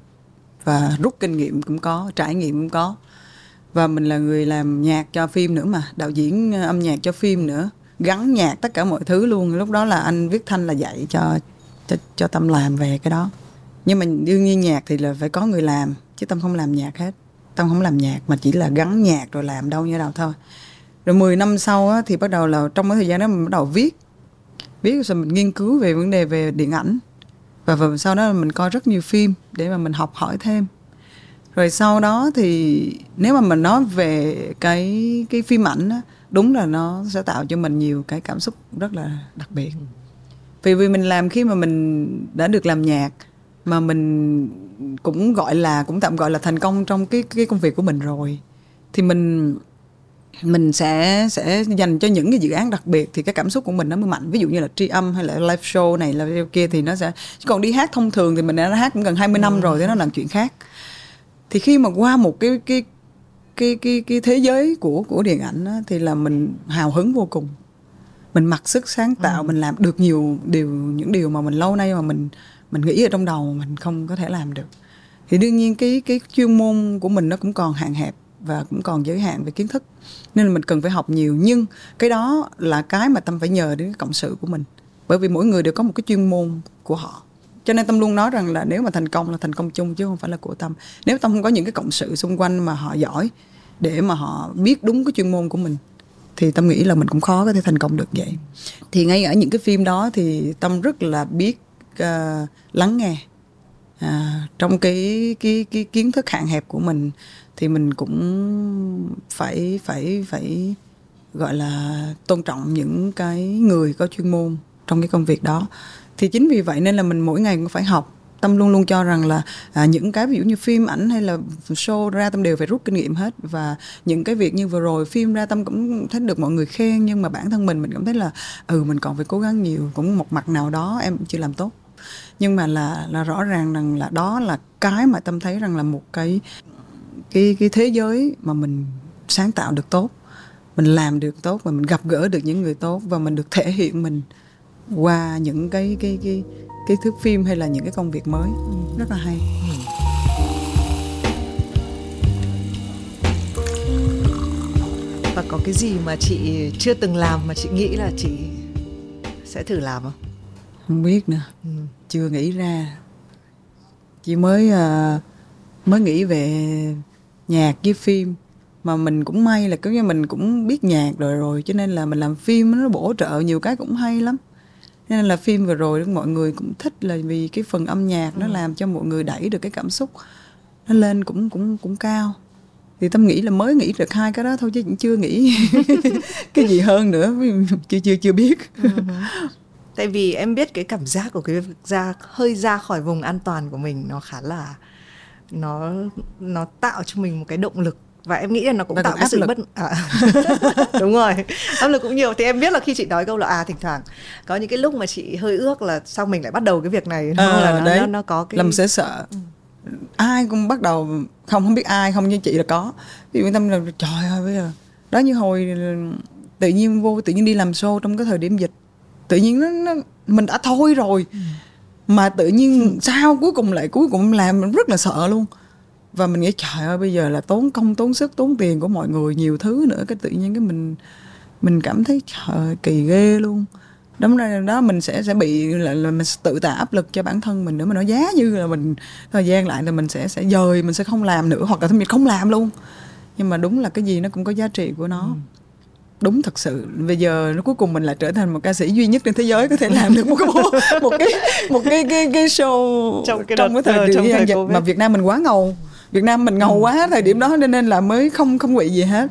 và rút kinh nghiệm cũng có, trải nghiệm cũng có. Và mình là người làm nhạc cho phim nữa mà, đạo diễn ờ, âm nhạc cho phim nữa. Gắn nhạc tất cả mọi thứ luôn, lúc đó là anh viết thanh là dạy cho cho cho tâm làm về cái đó. Nhưng mà đương nhiên nhạc thì là phải có người làm, chứ tâm không làm nhạc hết. Tâm không làm nhạc mà chỉ là gắn nhạc rồi làm đâu như đâu thôi rồi 10 năm sau á, thì bắt đầu là trong cái thời gian đó mình bắt đầu viết. Viết rồi mình nghiên cứu về vấn đề về điện ảnh. Và, và sau đó mình coi rất nhiều phim để mà mình học hỏi thêm. Rồi sau đó thì nếu mà mình nói về cái cái phim ảnh á, đúng là nó sẽ tạo cho mình nhiều cái cảm xúc rất là đặc biệt. Vì vì mình làm khi mà mình đã được làm nhạc mà mình cũng gọi là cũng tạm gọi là thành công trong cái cái công việc của mình rồi thì mình mình sẽ sẽ dành cho những cái dự án đặc biệt thì cái cảm xúc của mình nó mới mạnh. Ví dụ như là tri âm hay là live show này là kia thì nó sẽ còn đi hát thông thường thì mình đã hát cũng gần 20 năm rồi thì nó là chuyện khác. Thì khi mà qua một cái cái cái cái cái thế giới của của điện ảnh á, thì là mình hào hứng vô cùng. Mình mặc sức sáng tạo ừ. mình làm được nhiều điều những điều mà mình lâu nay mà mình mình nghĩ ở trong đầu mình không có thể làm được. Thì đương nhiên cái cái chuyên môn của mình nó cũng còn hạn hẹp và cũng còn giới hạn về kiến thức. Nên là mình cần phải học nhiều nhưng cái đó là cái mà tâm phải nhờ đến cái cộng sự của mình. Bởi vì mỗi người đều có một cái chuyên môn của họ. Cho nên tâm luôn nói rằng là nếu mà thành công là thành công chung chứ không phải là của tâm. Nếu tâm không có những cái cộng sự xung quanh mà họ giỏi để mà họ biết đúng cái chuyên môn của mình thì tâm nghĩ là mình cũng khó có thể thành công được vậy. Thì ngay ở những cái phim đó thì tâm rất là biết uh, lắng nghe à, trong cái cái cái kiến thức hạn hẹp của mình thì mình cũng phải phải phải gọi là tôn trọng những cái người có chuyên môn trong cái công việc đó. Thì chính vì vậy nên là mình mỗi ngày cũng phải học. Tâm luôn luôn cho rằng là à, những cái ví dụ như phim ảnh hay là show ra tâm đều phải rút kinh nghiệm hết. Và những cái việc như vừa rồi phim ra tâm cũng thấy được mọi người khen nhưng mà bản thân mình mình cảm thấy là ừ mình còn phải cố gắng nhiều. Cũng một mặt nào đó em chưa làm tốt. Nhưng mà là là rõ ràng rằng là đó là cái mà tâm thấy rằng là một cái cái cái thế giới mà mình sáng tạo được tốt mình làm được tốt và mình gặp gỡ được những người tốt và mình được thể hiện mình qua những cái cái cái cái thước phim hay là những cái công việc mới. Rất là hay. Và có cái gì mà chị chưa từng làm mà chị nghĩ là chị sẽ thử làm không? Không biết nữa. Ừ. chưa nghĩ ra. Chị mới uh, mới nghĩ về nhạc với phim mà mình cũng may là cứ như mình cũng biết nhạc rồi rồi cho nên là mình làm phim nó bổ trợ nhiều cái cũng hay lắm nên là phim vừa rồi mọi người cũng thích là vì cái phần âm nhạc nó ừ. làm cho mọi người đẩy được cái cảm xúc nó lên cũng cũng cũng cao thì tâm nghĩ là mới nghĩ được hai cái đó thôi chứ cũng chưa nghĩ *laughs* cái gì hơn nữa chưa chưa chưa biết ừ. tại vì em biết cái cảm giác của cái việc ra hơi ra khỏi vùng an toàn của mình nó khá là nó nó tạo cho mình một cái động lực và em nghĩ là nó cũng Và tạo cái sự lực. bất à. *laughs* đúng rồi áp lực cũng nhiều thì em biết là khi chị nói câu là à thỉnh thoảng có những cái lúc mà chị hơi ước là sao mình lại bắt đầu cái việc này? Ờ, là nó, đấy. nó, nó có cái là mình sẽ sợ ai cũng bắt đầu không không biết ai không như chị là có ví dụ tâm là trời ơi bây giờ đó như hồi tự nhiên vô tự nhiên đi làm show trong cái thời điểm dịch tự nhiên nó, nó mình đã thôi rồi mà tự nhiên sao cuối cùng lại cuối cùng làm mình rất là sợ luôn. Và mình nghĩ trời ơi bây giờ là tốn công tốn sức tốn tiền của mọi người nhiều thứ nữa cái tự nhiên cái mình mình cảm thấy trời ơi, kỳ ghê luôn. Đâm ra đó mình sẽ sẽ bị là, là mình tự tạo áp lực cho bản thân mình nữa mà nó giá như là mình thời gian lại là mình sẽ sẽ dời mình sẽ không làm nữa hoặc là mình không làm luôn. Nhưng mà đúng là cái gì nó cũng có giá trị của nó. Ừ đúng thật sự. Bây giờ nó cuối cùng mình lại trở thành một ca sĩ duy nhất trên thế giới có thể làm được một cái bộ- *laughs* một cái một cái cái cái show Trong cái trong cái thời điểm trong thời dịch mà Việt Nam mình quá ngầu. Việt Nam mình ngầu quá thời điểm đó nên nên là mới không không bị gì hết.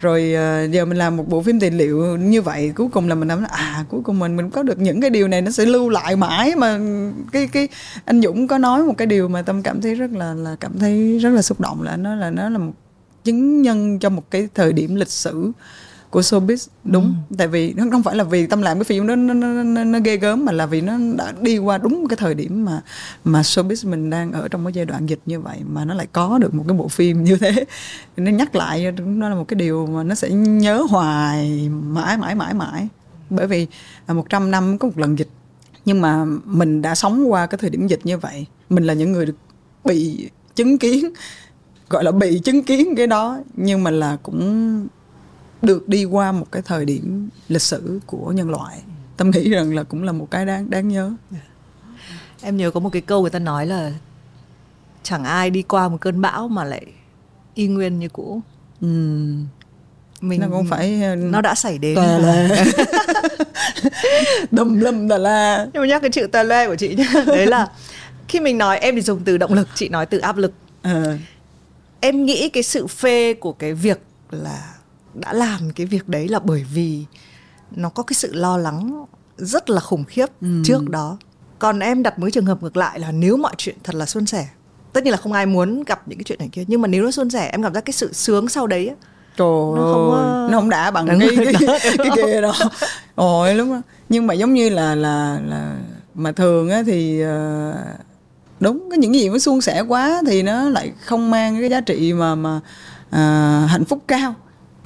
Rồi ờ, giờ mình làm một bộ phim tài liệu như vậy cuối cùng là mình nói à cuối cùng mình mình có được những cái điều này nó sẽ lưu lại mãi mà cái cái anh Dũng có nói một cái điều mà tâm cảm thấy rất là là cảm thấy rất là xúc động là nó là nó là một chứng nhân cho một cái thời điểm lịch sử của showbiz đúng. Tại vì nó không phải là vì tâm làm cái phim nó nó, nó, nó, ghê gớm mà là vì nó đã đi qua đúng cái thời điểm mà mà showbiz mình đang ở trong cái giai đoạn dịch như vậy mà nó lại có được một cái bộ phim như thế. *laughs* Nó nhắc lại nó là một cái điều mà nó sẽ nhớ hoài mãi mãi mãi mãi. Bởi vì à, 100 năm có một lần dịch nhưng mà mình đã sống qua cái thời điểm dịch như vậy. Mình là những người được bị chứng kiến gọi là bị chứng kiến cái đó nhưng mà là cũng được đi qua một cái thời điểm lịch sử của nhân loại. Tâm nghĩ rằng là cũng là một cái đáng đáng nhớ. Em nhớ có một cái câu người ta nói là chẳng ai đi qua một cơn bão mà lại y nguyên như cũ. Ừm, mình nó cũng phải ờ, nó đã xảy đến. tà la. *laughs* Đầm lâm tà la. Nhưng mà nhắc cái chữ tà le của chị nhá đấy là khi mình nói em thì dùng từ động lực chị nói từ áp lực. Ờ, em nghĩ cái sự phê của cái việc là đã làm cái việc đấy là bởi vì nó có cái sự lo lắng rất là khủng khiếp Ừ. trước đó. Còn em đặt cái trường hợp ngược lại là nếu mọi chuyện thật là suôn sẻ tất nhiên là không ai muốn gặp những cái chuyện này kia nhưng mà nếu nó suôn sẻ em cảm giác cái sự sướng sau đấy trời Nó không ơi, nó không đã bằng cái cái, đó, cái, kia đâu. Ôi đúng đó. Nhưng mà giống như là là là mà thường á thì ờ, đúng cái những cái gì nó suôn sẻ quá thì nó lại không mang cái giá trị mà mà à, hạnh phúc cao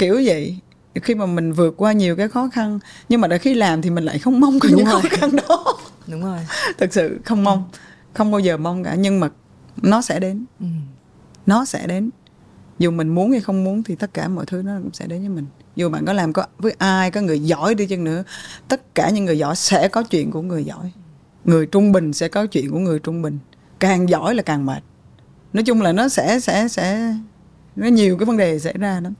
kiểu vậy. Khi mà mình vượt qua nhiều cái khó khăn nhưng mà đã khi làm thì mình lại không mong có Đúng những rồi. khó khăn đó. Đúng rồi. Thật sự không mong không bao giờ mong cả nhưng mà nó sẽ đến. Ừ. nó sẽ đến. Dù mình muốn hay không muốn thì tất cả mọi thứ nó cũng sẽ đến với mình. Dù bạn có làm có với ai có người giỏi đi chăng nữa tất cả những người giỏi sẽ có chuyện của người giỏi. Người trung bình sẽ có chuyện của người trung bình. Càng giỏi là càng mệt. Nói chung là nó sẽ sẽ sẽ nó nhiều cái vấn đề xảy ra lắm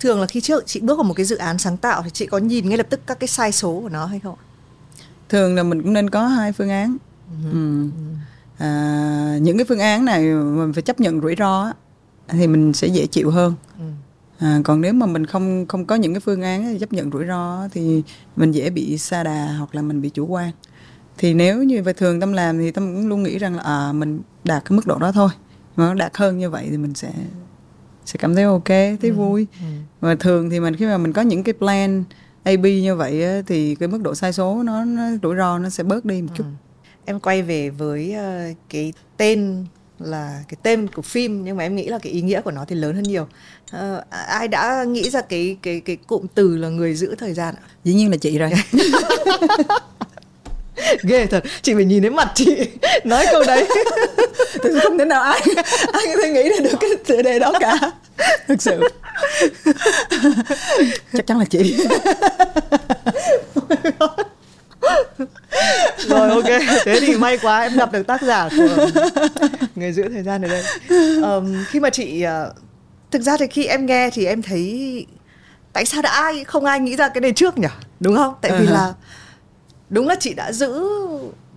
thường là khi trước chị bước vào một cái dự án sáng tạo thì chị có nhìn ngay lập tức các cái sai số của nó hay không? Thường là mình cũng nên có hai phương án. Ừ. à, những cái phương án này mình phải chấp nhận rủi ro thì mình sẽ dễ chịu hơn. Ừ. À, còn nếu mà mình không không có những cái phương án chấp nhận rủi ro thì mình dễ bị sa đà hoặc là mình bị chủ quan. Thì nếu như về thường tâm làm thì tâm cũng luôn nghĩ rằng là à, mình đạt cái mức độ đó thôi. Mà nó đạt hơn như vậy thì mình sẽ sẽ cảm thấy ok thấy vui. ừ. và thường thì mình khi mà mình có những cái plan AB như vậy á, thì cái mức độ sai số nó, nó rủi ro nó sẽ bớt đi một chút. Em quay về với ờ, cái tên là cái tên của phim nhưng mà em nghĩ là cái ý nghĩa của nó thì lớn hơn nhiều. Ờ, ai đã nghĩ ra cái cái cái cụm từ là người giữ thời gian ạ? Dĩ nhiên là chị rồi *laughs* ghê thật. Chị phải nhìn thấy mặt chị *laughs* nói câu đấy. *laughs* Thực sự không thể nào ai ai có thể nghĩ ra được cái tựa đề đó cả. Thực sự. Chắc chắn là chị. *laughs* Rồi ok. Thế thì may quá em gặp được tác giả của người giữ thời gian ở đây. Ờm, khi mà chị ờ, thực ra thì khi em nghe thì em thấy tại sao đã ai không ai nghĩ ra cái này trước nhỉ? Đúng không? Tại vì Ừ. là đúng là chị đã giữ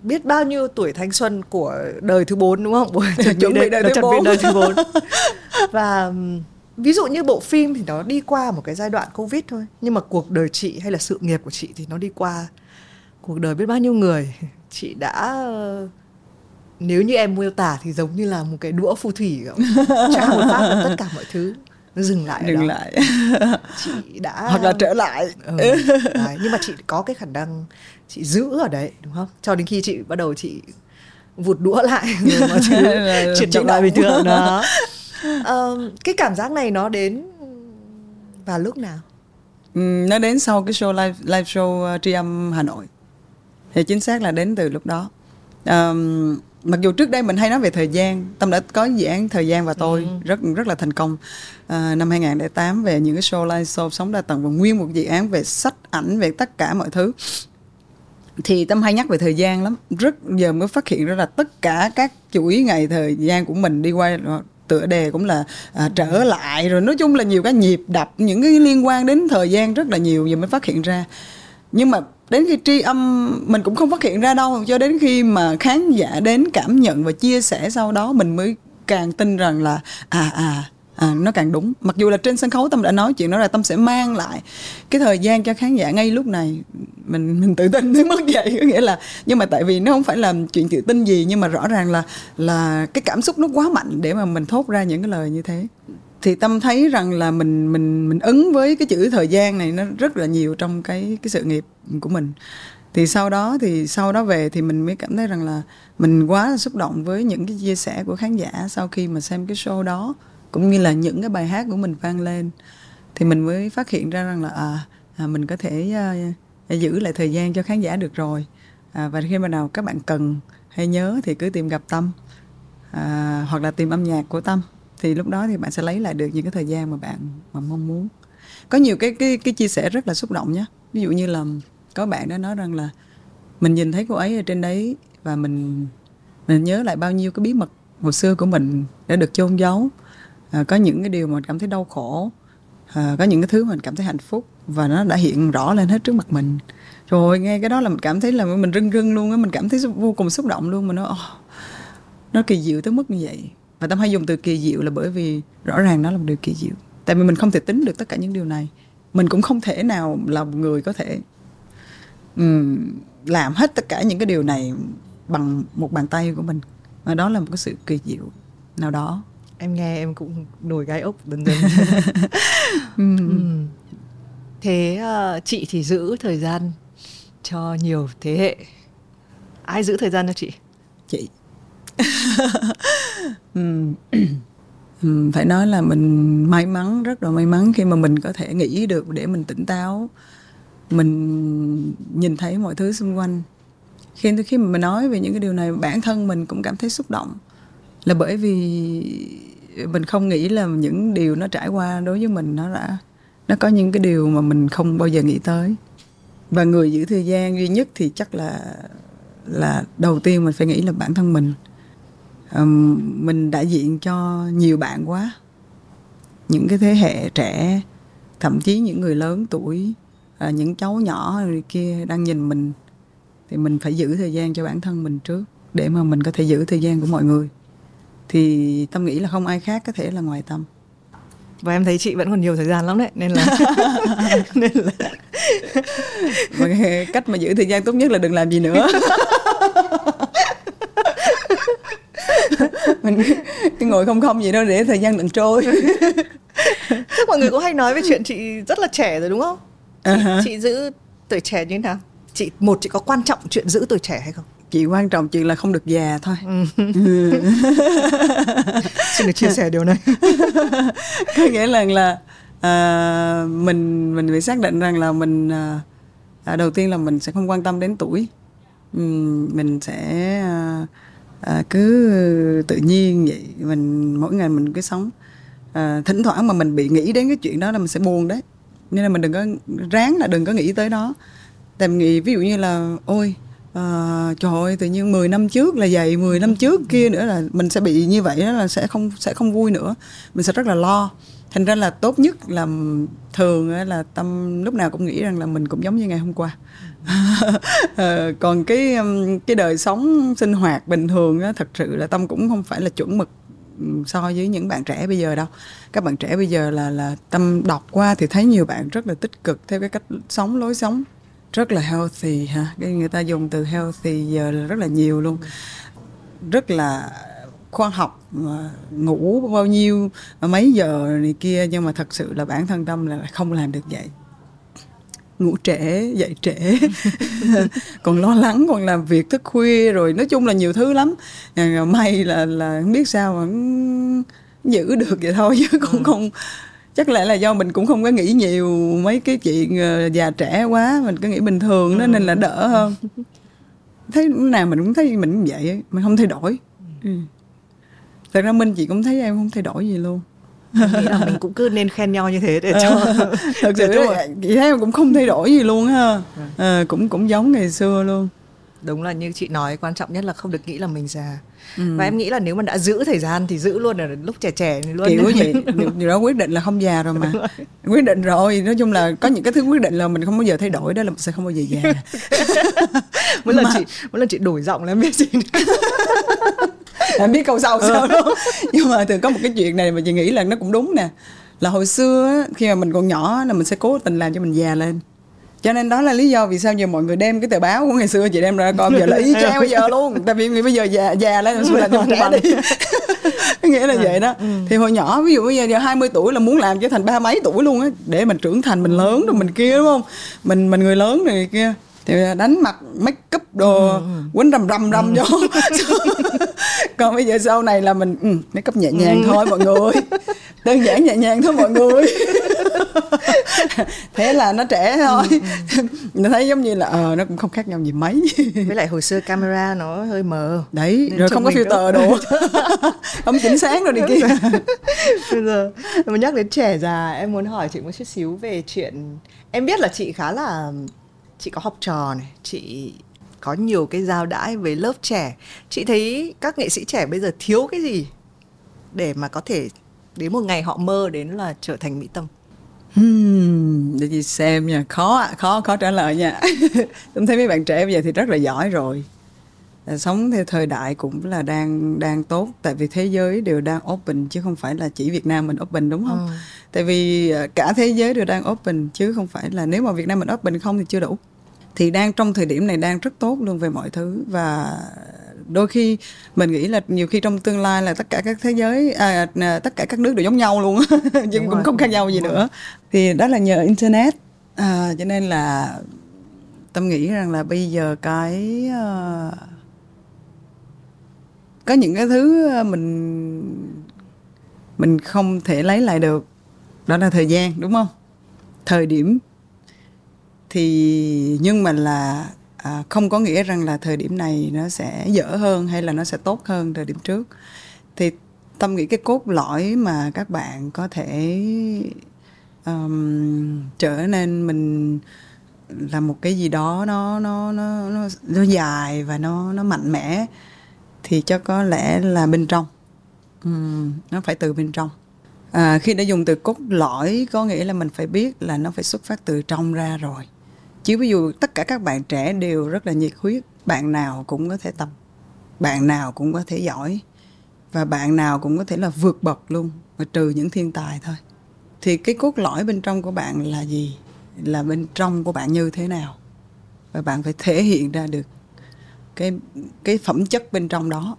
biết bao nhiêu tuổi thanh xuân của đời thứ bốn đúng không? *laughs* Chuẩn bị đời thứ chuẩn bị bốn. đời thứ bốn. *laughs* Và ví dụ như bộ phim thì nó đi qua một cái giai đoạn covid thôi, nhưng mà cuộc đời chị hay là sự nghiệp của chị thì nó đi qua cuộc đời biết bao nhiêu người. *laughs* Chị đã ờ, nếu như em miêu tả thì giống như là một cái đũa phù thủy chả một phát tất cả mọi thứ nó dừng lại dừng lại. *laughs* Chị đã hoặc là trở lại. Ừ, *laughs* đấy. nhưng mà chị có cái khả năng chị giữ ở đấy đúng không? Cho đến khi chị bắt đầu chị vụt đũa lại *laughs* rồi chuyển trở lại bình thường đó. cái cảm giác này nó đến vào lúc nào? Ừ, nó đến sau cái show live live show uh, tri âm Hà Nội. Thì chính xác là đến từ lúc đó. Um, mặc dù trước đây mình hay nói về thời gian tâm đã có dự án thời gian và tôi ừ. rất rất là thành công. À, năm 2008 về những cái show live show sống đa tầng và nguyên một dự án về sách ảnh về tất cả mọi thứ. Thì tâm hay nhắc về thời gian lắm. Rất giờ mới phát hiện ra là tất cả các chuỗi ngày thời gian của mình đi qua tựa đề cũng là à, trở lại. Rồi nói chung là nhiều cái nhịp đập những cái liên quan đến thời gian rất là nhiều giờ mới phát hiện ra. Nhưng mà đến khi tri âm mình cũng không phát hiện ra đâu. Cho đến khi mà khán giả đến cảm nhận và chia sẻ sau đó mình mới càng tin rằng là à à à, nó càng đúng. Mặc dù là trên sân khấu tâm đã nói chuyện đó là tâm sẽ mang lại cái thời gian cho khán giả ngay lúc này. Mình mình tự tin đến mức vậy có nghĩa là nhưng mà tại vì nó không phải là chuyện tự tin gì nhưng mà rõ ràng là là cái cảm xúc nó quá mạnh để mà mình thốt ra những cái lời như thế thì tâm thấy rằng là mình mình mình ứng với cái chữ thời gian này nó rất là nhiều trong cái cái sự nghiệp của mình. Thì sau đó thì sau đó về thì mình mới cảm thấy rằng là mình quá là xúc động với những cái chia sẻ của khán giả sau khi mà xem cái show đó cũng như là những cái bài hát của mình vang lên. Thì mình mới phát hiện ra rằng là à, à mình có thể à, à giữ lại thời gian cho khán giả được rồi. À, và khi mà nào các bạn cần hay nhớ thì cứ tìm gặp tâm. À, hoặc là tìm âm nhạc của tâm thì lúc đó thì bạn sẽ lấy lại được những cái thời gian mà bạn mà mong muốn. Có nhiều cái cái cái chia sẻ rất là xúc động nhé ví dụ như là có bạn đã nói rằng là mình nhìn thấy cô ấy ở trên đấy và mình mình nhớ lại bao nhiêu cái bí mật hồi xưa của mình đã được chôn giấu. À, có những cái điều mà mình cảm thấy đau khổ. À, có những cái thứ mà mình cảm thấy hạnh phúc và nó đã hiện rõ lên hết trước mặt mình. Rồi nghe cái đó là mình cảm thấy là mình rưng rưng luôn á mình cảm thấy vô cùng xúc động luôn mà nó oh, nó kỳ diệu tới mức như vậy và tâm hay dùng từ kỳ diệu là bởi vì rõ ràng nó là một điều kỳ diệu. Tại vì mình không thể tính được tất cả những điều này. Mình cũng không thể nào là một người có thể um, làm hết tất cả những cái điều này bằng một bàn tay của mình. Và đó là một cái sự kỳ diệu nào đó. Em nghe em cũng nổi gai ốc dần dần. *laughs* Ừ. thế uh, chị thì giữ thời gian cho nhiều thế hệ. Ai giữ thời gian cho chị? Chị *laughs* phải nói là mình may mắn, rất là may mắn khi mà mình có thể nghĩ được để mình tỉnh táo. Mình nhìn thấy mọi thứ xung quanh. Khi khi mà mình nói về những cái điều này, bản thân mình cũng cảm thấy xúc động. Là bởi vì mình không nghĩ là những điều nó trải qua đối với mình nó đã, nó có những cái điều mà mình không bao giờ nghĩ tới. Và người giữ thời gian duy nhất thì chắc là là đầu tiên mình phải nghĩ là bản thân mình um, mình đại diện cho nhiều bạn quá. Những cái thế hệ trẻ thậm chí những người lớn tuổi à, những cháu nhỏ kia đang nhìn mình thì mình phải giữ thời gian cho bản thân mình trước để mà mình có thể giữ thời gian của mọi người. Thì tâm nghĩ là không ai khác có thể là ngoài tâm. Và em thấy chị vẫn còn nhiều thời gian lắm đấy nên là *laughs* nên là *laughs* cách mà giữ thời gian tốt nhất là đừng làm gì nữa *laughs* *laughs* mình cái ngồi không không gì đâu để thời gian đừng trôi. *laughs* Chắc mọi người cũng hay nói về chuyện chị rất là trẻ rồi đúng không? Chị, uh-huh. chị giữ tuổi trẻ như thế nào? Chị một chị có quan trọng chuyện giữ tuổi trẻ hay không? Chị quan trọng chuyện là không được già thôi. Ừ. *laughs* xin được chia sẻ điều này. Có nghĩa là là à, mình mình phải xác định rằng là mình à, à, đầu tiên là mình sẽ không quan tâm đến tuổi. Ừ, mình sẽ à, à, cứ tự nhiên vậy mình mỗi ngày mình cứ sống. À, thỉnh thoảng mà mình bị nghĩ đến cái chuyện đó là mình sẽ buồn đấy. Nên là mình đừng có ráng là đừng có nghĩ tới đó. Tại nghĩ ví dụ như là ôi à, trời ơi tự nhiên 10 năm trước là vậy 10 năm trước *laughs* kia nữa là mình sẽ bị như vậy đó là sẽ không sẽ không vui nữa. Mình sẽ rất là lo. Thành ra là tốt nhất là thường là tâm lúc nào cũng nghĩ rằng là mình cũng giống như ngày hôm qua Ờ, còn cái cái đời sống sinh hoạt bình thường á, thật sự là tâm cũng không phải là chuẩn mực so với những bạn trẻ bây giờ đâu. Các bạn trẻ bây giờ là là tâm đọc qua thì thấy nhiều bạn rất là tích cực theo cái cách sống, lối sống. Rất là healthy ha, cái người ta dùng từ healthy giờ là rất là nhiều luôn. Rất là khoa học ngủ bao nhiêu, mấy giờ này kia, nhưng mà thật sự là bản thân tâm là không làm được vậy ngủ trễ dậy trễ *laughs* còn lo lắng còn làm việc thức khuya rồi nói chung là nhiều thứ lắm may là là không biết sao mà giữ được vậy thôi chứ cũng ừ. không chắc lẽ là do mình cũng không có nghĩ nhiều mấy cái chuyện ờ, già trẻ quá mình cứ nghĩ bình thường đó ừ. nên là đỡ hơn thấy nào mình cũng thấy mình vậy mình không thay đổi ừ. thật ra minh chị cũng thấy em không thay đổi gì luôn nghĩ là mình cũng cứ nên khen nhau như thế để cho ờ, *laughs* thật *laughs* sự là, chị thấy cũng không thay đổi gì luôn ha à, cũng cũng giống ngày xưa luôn. Đúng là như chị nói quan trọng nhất là không được nghĩ là mình già. Ừ. và em nghĩ là nếu mà đã giữ thời gian thì giữ luôn ở lúc trẻ trẻ luôn. Kiểu vậy *laughs* điều đó quyết định là không già rồi mà. Quyết định rồi nói chung là có những cái thứ quyết định là mình không bao giờ thay đổi đó là mình sẽ không bao giờ già. Mỗi lần mà... chị mỗi lần chị đổi giọng là em biết gì em biết câu sau sao đâu nhưng mà thường có một cái chuyện này mà chị nghĩ là nó cũng đúng nè. Là hồi xưa khi mà mình còn nhỏ là mình sẽ cố tình làm cho mình già lên. Cho nên đó là lý do vì sao giờ mọi người đem cái tờ báo của ngày xưa chị đem ra coi. Giờ là y chang bây giờ luôn. Tại vì bây giờ già già lên xưa là cho trẻ đi. Nghĩa là vậy đó. Ừ. thì hồi nhỏ ví dụ bây giờ giờ 20 tuổi là muốn làm cho thành ba mấy tuổi luôn á để mình trưởng thành mình lớn rồi mình kia đúng không? Mình mình người lớn rồi kia thì đánh mặt make up đồ ừ, ừ. quấn rầm rầm rầm vô. *laughs* Còn bây giờ sau này là mình ừ, make up nhẹ nhàng thôi mọi người. Đơn giản nhẹ nhàng thôi mọi người. *laughs* Thế là nó trẻ thôi. Ừ, ừ. *laughs* nó thấy giống như là ờ nó cũng không khác nhau gì mấy. Với lại hồi xưa camera nó hơi mờ. Đấy Nên rồi không có filter đồ. Không chỉnh sáng rồi đi kia. Bây giờ mà nhắc đến trẻ già em muốn hỏi chị một chút xíu về chuyện em biết là chị khá là chị có học trò này chị có nhiều cái giao đãi với lớp trẻ chị thấy các nghệ sĩ trẻ bây giờ thiếu cái gì để mà có thể đến một ngày họ mơ đến là trở thành mỹ tâm Hmm, để chị xem nha khó khó khó trả lời nha *laughs* tôi thấy mấy bạn trẻ bây giờ thì rất là giỏi rồi sống theo thời đại cũng là đang đang tốt tại vì thế giới đều đang open chứ không phải là chỉ Việt Nam mình open đúng không? Ừ. Tại vì ờ, cả thế giới đều đang open chứ không phải là nếu mà Việt Nam mình open không thì chưa đủ. Thì đang trong thời điểm này đang rất tốt luôn về mọi thứ. Và đôi khi mình nghĩ là nhiều khi trong tương lai là tất cả các thế giới à, à tất cả các nước đều giống nhau luôn. *laughs* Nhưng cũng không khác nhau gì nữa. Thì đó là nhờ internet. À, cho nên là tâm nghĩ rằng là bây giờ cái uh, có những cái thứ mình mình không thể lấy lại được. Đó là thời gian đúng không? Thời điểm thì nhưng mà là à, không có nghĩa rằng là thời điểm này nó sẽ dở hơn hay là nó sẽ tốt hơn thời điểm trước. Thì tâm nghĩ cái cốt lõi mà các bạn có thể um, trở nên mình là một cái gì đó nó nó nó nó, nó dài và nó nó mạnh mẽ thì cho có lẽ là bên trong. Um, nó phải từ bên trong. À, khi đã dùng từ cốt lõi có nghĩa là mình phải biết là nó phải xuất phát từ trong ra rồi chứ ví dụ tất cả các bạn trẻ đều rất là nhiệt huyết, bạn nào cũng có thể tập, bạn nào cũng có thể giỏi, và bạn nào cũng có thể là vượt bậc luôn và trừ những thiên tài thôi. Thì cái cốt lõi bên trong của bạn là gì? Là bên trong của bạn như thế nào? Và bạn phải thể hiện ra được cái cái phẩm chất bên trong đó.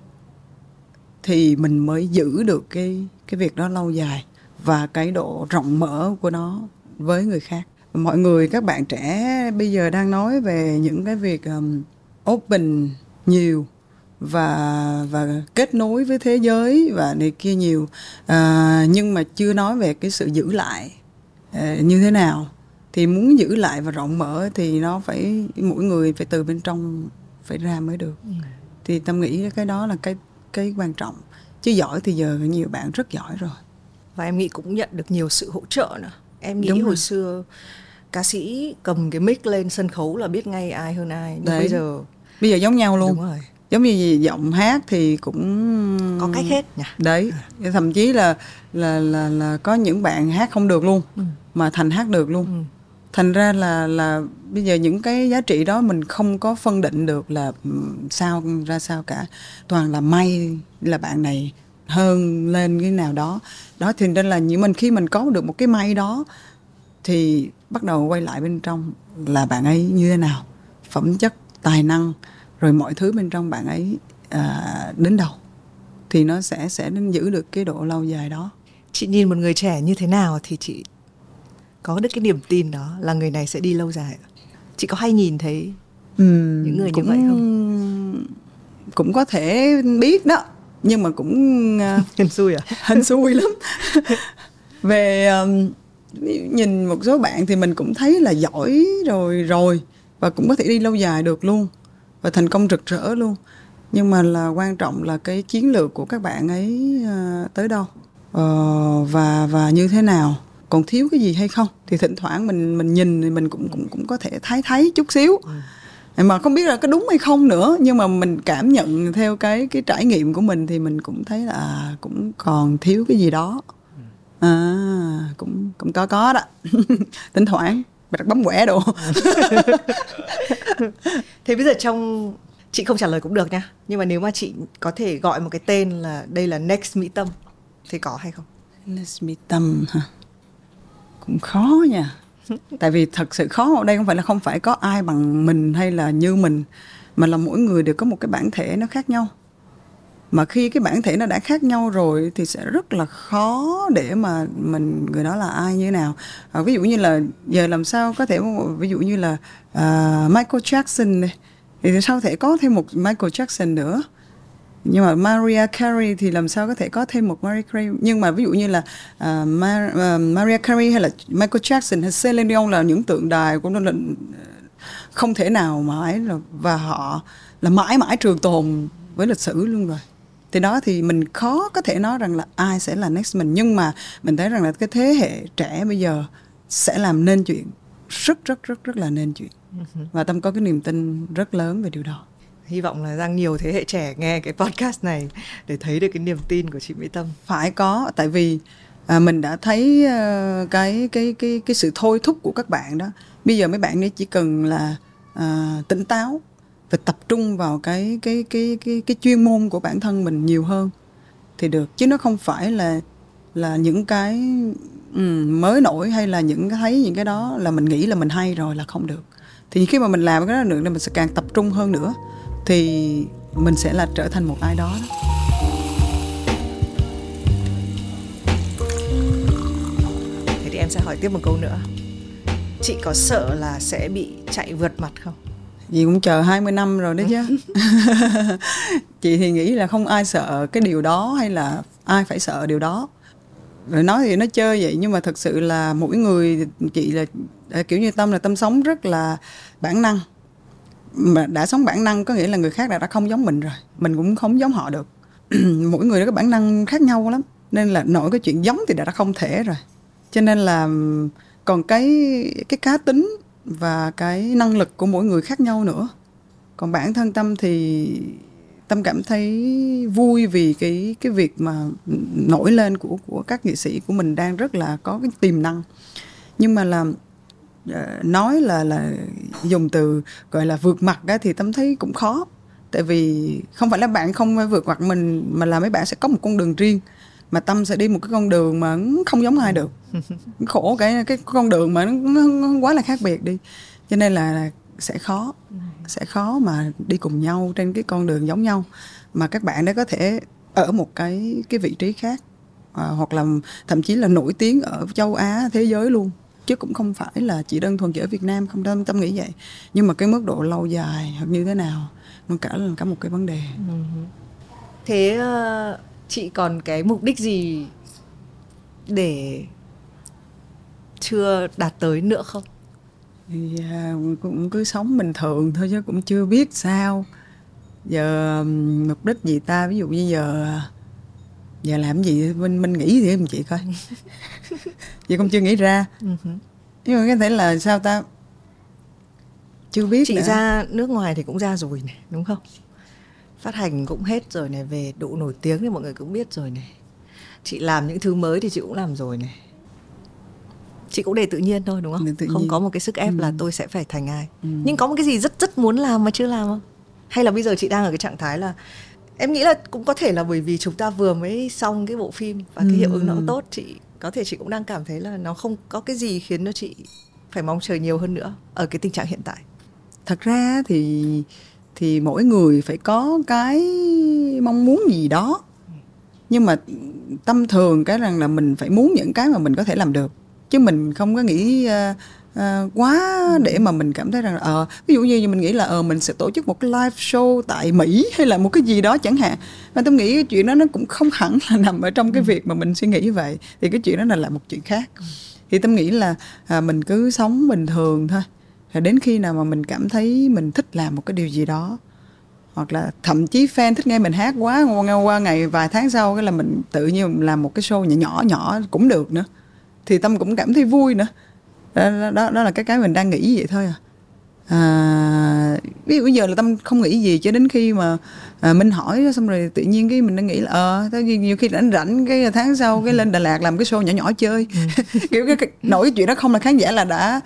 Thì mình mới giữ được cái cái việc đó lâu dài và cái độ rộng mở của nó với người khác mọi người các bạn trẻ bây giờ đang nói về những cái việc um, open nhiều và và kết nối với thế giới và này kia nhiều. À, nhưng mà chưa nói về cái sự giữ lại à, như thế nào. Thì muốn giữ lại và rộng mở thì nó phải mỗi người phải từ bên trong phải ra mới được. Ừ. thì tâm nghĩ cái đó là cái cái quan trọng. Chứ giỏi thì giờ nhiều bạn rất giỏi rồi. Và em nghĩ cũng nhận được nhiều sự hỗ trợ nữa. Em nghĩ Đúng hồi rồi. xưa ca sĩ cầm cái mic lên sân khấu là biết ngay ai hơn ai nhưng Đấy. bây giờ bây giờ giống nhau luôn Đúng rồi. giống như gì giọng hát thì cũng có cách hết nhỉ đấy à. thậm chí là là là là có những bạn hát không được luôn ừ. mà thành hát được luôn ừ. thành ra là là bây giờ những cái giá trị đó mình không có phân định được là sao ra sao cả toàn là may là bạn này hơn lên cái nào đó đó thì nên là những mình khi mình có được một cái may đó thì bắt đầu quay lại bên trong là bạn ấy như thế nào? Phẩm chất tài năng rồi mọi thứ bên trong bạn ấy à, đến đâu? Thì nó sẽ sẽ giữ được cái độ lâu dài đó. Chị nhìn một người trẻ như thế nào thì chị có được cái niềm tin đó là người này sẽ đi lâu dài chị có hay nhìn thấy những người cũng, như vậy không? cũng có thể biết đó nhưng mà cũng uh, *laughs* hên xui à? hên xui lắm. *laughs* Về um, nhìn một số bạn thì mình cũng thấy là giỏi rồi rồi và cũng có thể đi lâu dài được luôn và thành công rực rỡ luôn nhưng mà là quan trọng là cái chiến lược của các bạn ấy uh, tới đâu uh, và và như thế nào còn thiếu cái gì hay không thì thỉnh thoảng mình mình nhìn thì mình cũng cũng cũng có thể thấy thấy chút xíu ừ. mà không biết là có đúng hay không nữa nhưng mà mình cảm nhận theo cái cái trải nghiệm của mình thì mình cũng thấy là à, cũng còn thiếu cái gì đó. À cũng cũng có có đó. *laughs* Thỉnh thoảng đặt bấm quẻ đồ. *laughs* Thế bây giờ trong chị không trả lời cũng được nha. Nhưng mà nếu mà chị có thể gọi một cái tên là đây là next mỹ tâm thì có hay không? Next mỹ tâm hả? Cũng khó nha. *laughs* Tại vì thật sự khó ở đây không phải là không phải có ai bằng mình hay là như mình mà là mỗi người đều có một cái bản thể nó khác nhau mà khi cái bản thể nó đã khác nhau rồi thì sẽ rất là khó để mà mình người đó là ai như thế nào. À, ví dụ như là giờ làm sao có thể ví dụ như là uh, Michael Jackson này thì sao thể có thêm một Michael Jackson nữa? Nhưng mà Maria Carey thì làm sao có thể có thêm một Maria Carey? Nhưng mà ví dụ như là à, uh, Mar, uh, à, Maria Carey hay là Michael Jackson hay Celine Dion là những tượng đài cũng là không thể nào mãi và họ là mãi mãi trường tồn với lịch sử luôn rồi thì đó thì mình khó có thể nói rằng là ai sẽ là next mình. Nhưng mà mình thấy rằng là cái thế hệ trẻ bây giờ sẽ làm nên chuyện rất rất rất rất là nên chuyện. Ừ và tâm có cái niềm tin rất lớn về điều đó. Hy vọng là rằng nhiều thế hệ trẻ nghe cái podcast này để thấy được cái niềm tin của chị Mỹ Tâm. Phải có tại vì à, mình đã thấy uh, cái cái cái cái sự thôi thúc của các bạn đó. Bây giờ mấy bạn ấy chỉ cần là uh, tỉnh táo và tập trung vào cái cái cái cái cái chuyên môn của bản thân mình nhiều hơn thì được chứ nó không phải là là những cái um, mới nổi hay là những cái thấy những cái đó là mình nghĩ là mình hay rồi là không được thì khi mà mình làm cái đó được thì mình sẽ càng tập trung hơn nữa thì mình sẽ là trở thành một ai đó, đó. Thế thì em sẽ hỏi tiếp một câu nữa. Chị có sợ là sẽ bị chạy vượt mặt không? Dì cũng chờ 20 năm rồi đấy chứ. *laughs* chị thì nghĩ là không ai sợ cái điều đó hay là ai phải sợ điều đó. Rồi nói thì nó chơi vậy nhưng mà thật sự là mỗi người chị là kiểu như tâm là tâm sống rất là bản năng mà đã sống bản năng có nghĩa là người khác đã, đã không giống mình rồi mình cũng không giống họ được *clears throat* mỗi người có bản năng khác nhau lắm nên là nổi cái chuyện giống thì đã, đã không thể rồi cho nên là còn cái cái cá tính và cái năng lực của mỗi người khác nhau nữa. Còn bản thân tâm thì tâm cảm thấy vui vì cái cái việc mà nổi lên của của các nghệ sĩ của mình đang rất là có cái tiềm năng. Nhưng mà là ờ, nói là là dùng từ gọi là vượt mặt á, thì tâm thấy cũng khó. Tại vì không phải là bạn không vượt mặt mình mà là mấy bạn sẽ có một con đường riêng mà tâm sẽ đi một cái con đường mà không giống ai được khổ cái cái con đường mà nó, nó quá là khác biệt đi. Cho nên là sẽ khó sẽ khó mà đi cùng nhau trên cái con đường giống nhau. Mà các bạn đã có thể ở một cái cái vị trí khác à, hoặc là thậm chí là nổi tiếng ở châu Á thế giới luôn. Chứ cũng không phải là chỉ đơn thuần chỉ ở Việt Nam không tâm tâm nghĩ vậy. Nhưng mà cái mức độ lâu dài hoặc như thế nào nó cả là cả một cái vấn đề. Thế ờ, chị còn cái mục đích gì để chưa đạt tới nữa không? Thì uh, cũng cứ sống bình thường thôi chứ cũng chưa biết sao. Giờ mục đích gì ta? Ví dụ như giờ giờ làm gì? Mình mình nghĩ thì em chị coi? *laughs* Chị không chưa nghĩ ra. Ừ nhưng mà có thể là sao ta? Chưa biết chị nữa. ra nước ngoài thì cũng ra rồi này đúng không? Phát hành cũng hết rồi này về độ nổi tiếng thì mọi người cũng biết rồi này. Chị làm những thứ mới thì chị cũng làm rồi này chị cũng để tự nhiên thôi đúng không? Không có một cái sức ép ừ. là tôi sẽ phải thành ai. Ừ. nhưng có một cái gì rất rất muốn làm mà chưa làm không? Hay là bây giờ chị đang ở cái trạng thái là em nghĩ là cũng có thể là bởi vì chúng ta vừa mới xong cái bộ phim và cái hiệu ứng nó cũng tốt chị có thể chị cũng đang cảm thấy là nó không có cái gì khiến cho chị phải mong chờ nhiều hơn nữa ở cái tình trạng hiện tại. Thật ra thì thì mỗi người phải có cái mong muốn gì đó. Nhưng mà tâm thường cái rằng là mình phải muốn những cái mà mình có thể làm được chứ mình không có nghĩ uh, uh, quá để mà mình cảm thấy rằng ờ uh, ví dụ như mình nghĩ là ờ uh, mình sẽ tổ chức một cái live show tại Mỹ *laughs* hay là một cái gì đó chẳng hạn. Mà tôi nghĩ cái chuyện đó nó cũng không *laughs* hẳn là nằm ở trong cái việc mà mình suy nghĩ như vậy thì cái chuyện đó là là một chuyện khác. Thì tâm nghĩ là à, mình cứ sống bình thường thôi. Rồi đến khi nào mà mình cảm thấy mình thích làm một cái điều gì đó hoặc là thậm chí fan thích nghe mình hát quá qua, qua ngày vài tháng sau cái là mình tự nhiên làm một cái show nhỏ nhỏ nhỏ cũng được nữa thì tâm cũng cảm thấy vui nữa. Đó đó, đó là cái cái mình đang nghĩ vậy thôi à. À, ví dụ bây giờ là tâm không nghĩ gì cho đến khi mà à, minh hỏi xong rồi tự nhiên cái mình đang nghĩ là ờ à, nhiều khi rảnh rảnh cái tháng sau cái lên đà lạt làm cái show nhỏ nhỏ chơi. Ừ. *laughs* kiểu cái, cái nổi cái chuyện đó không là khán giả là đã,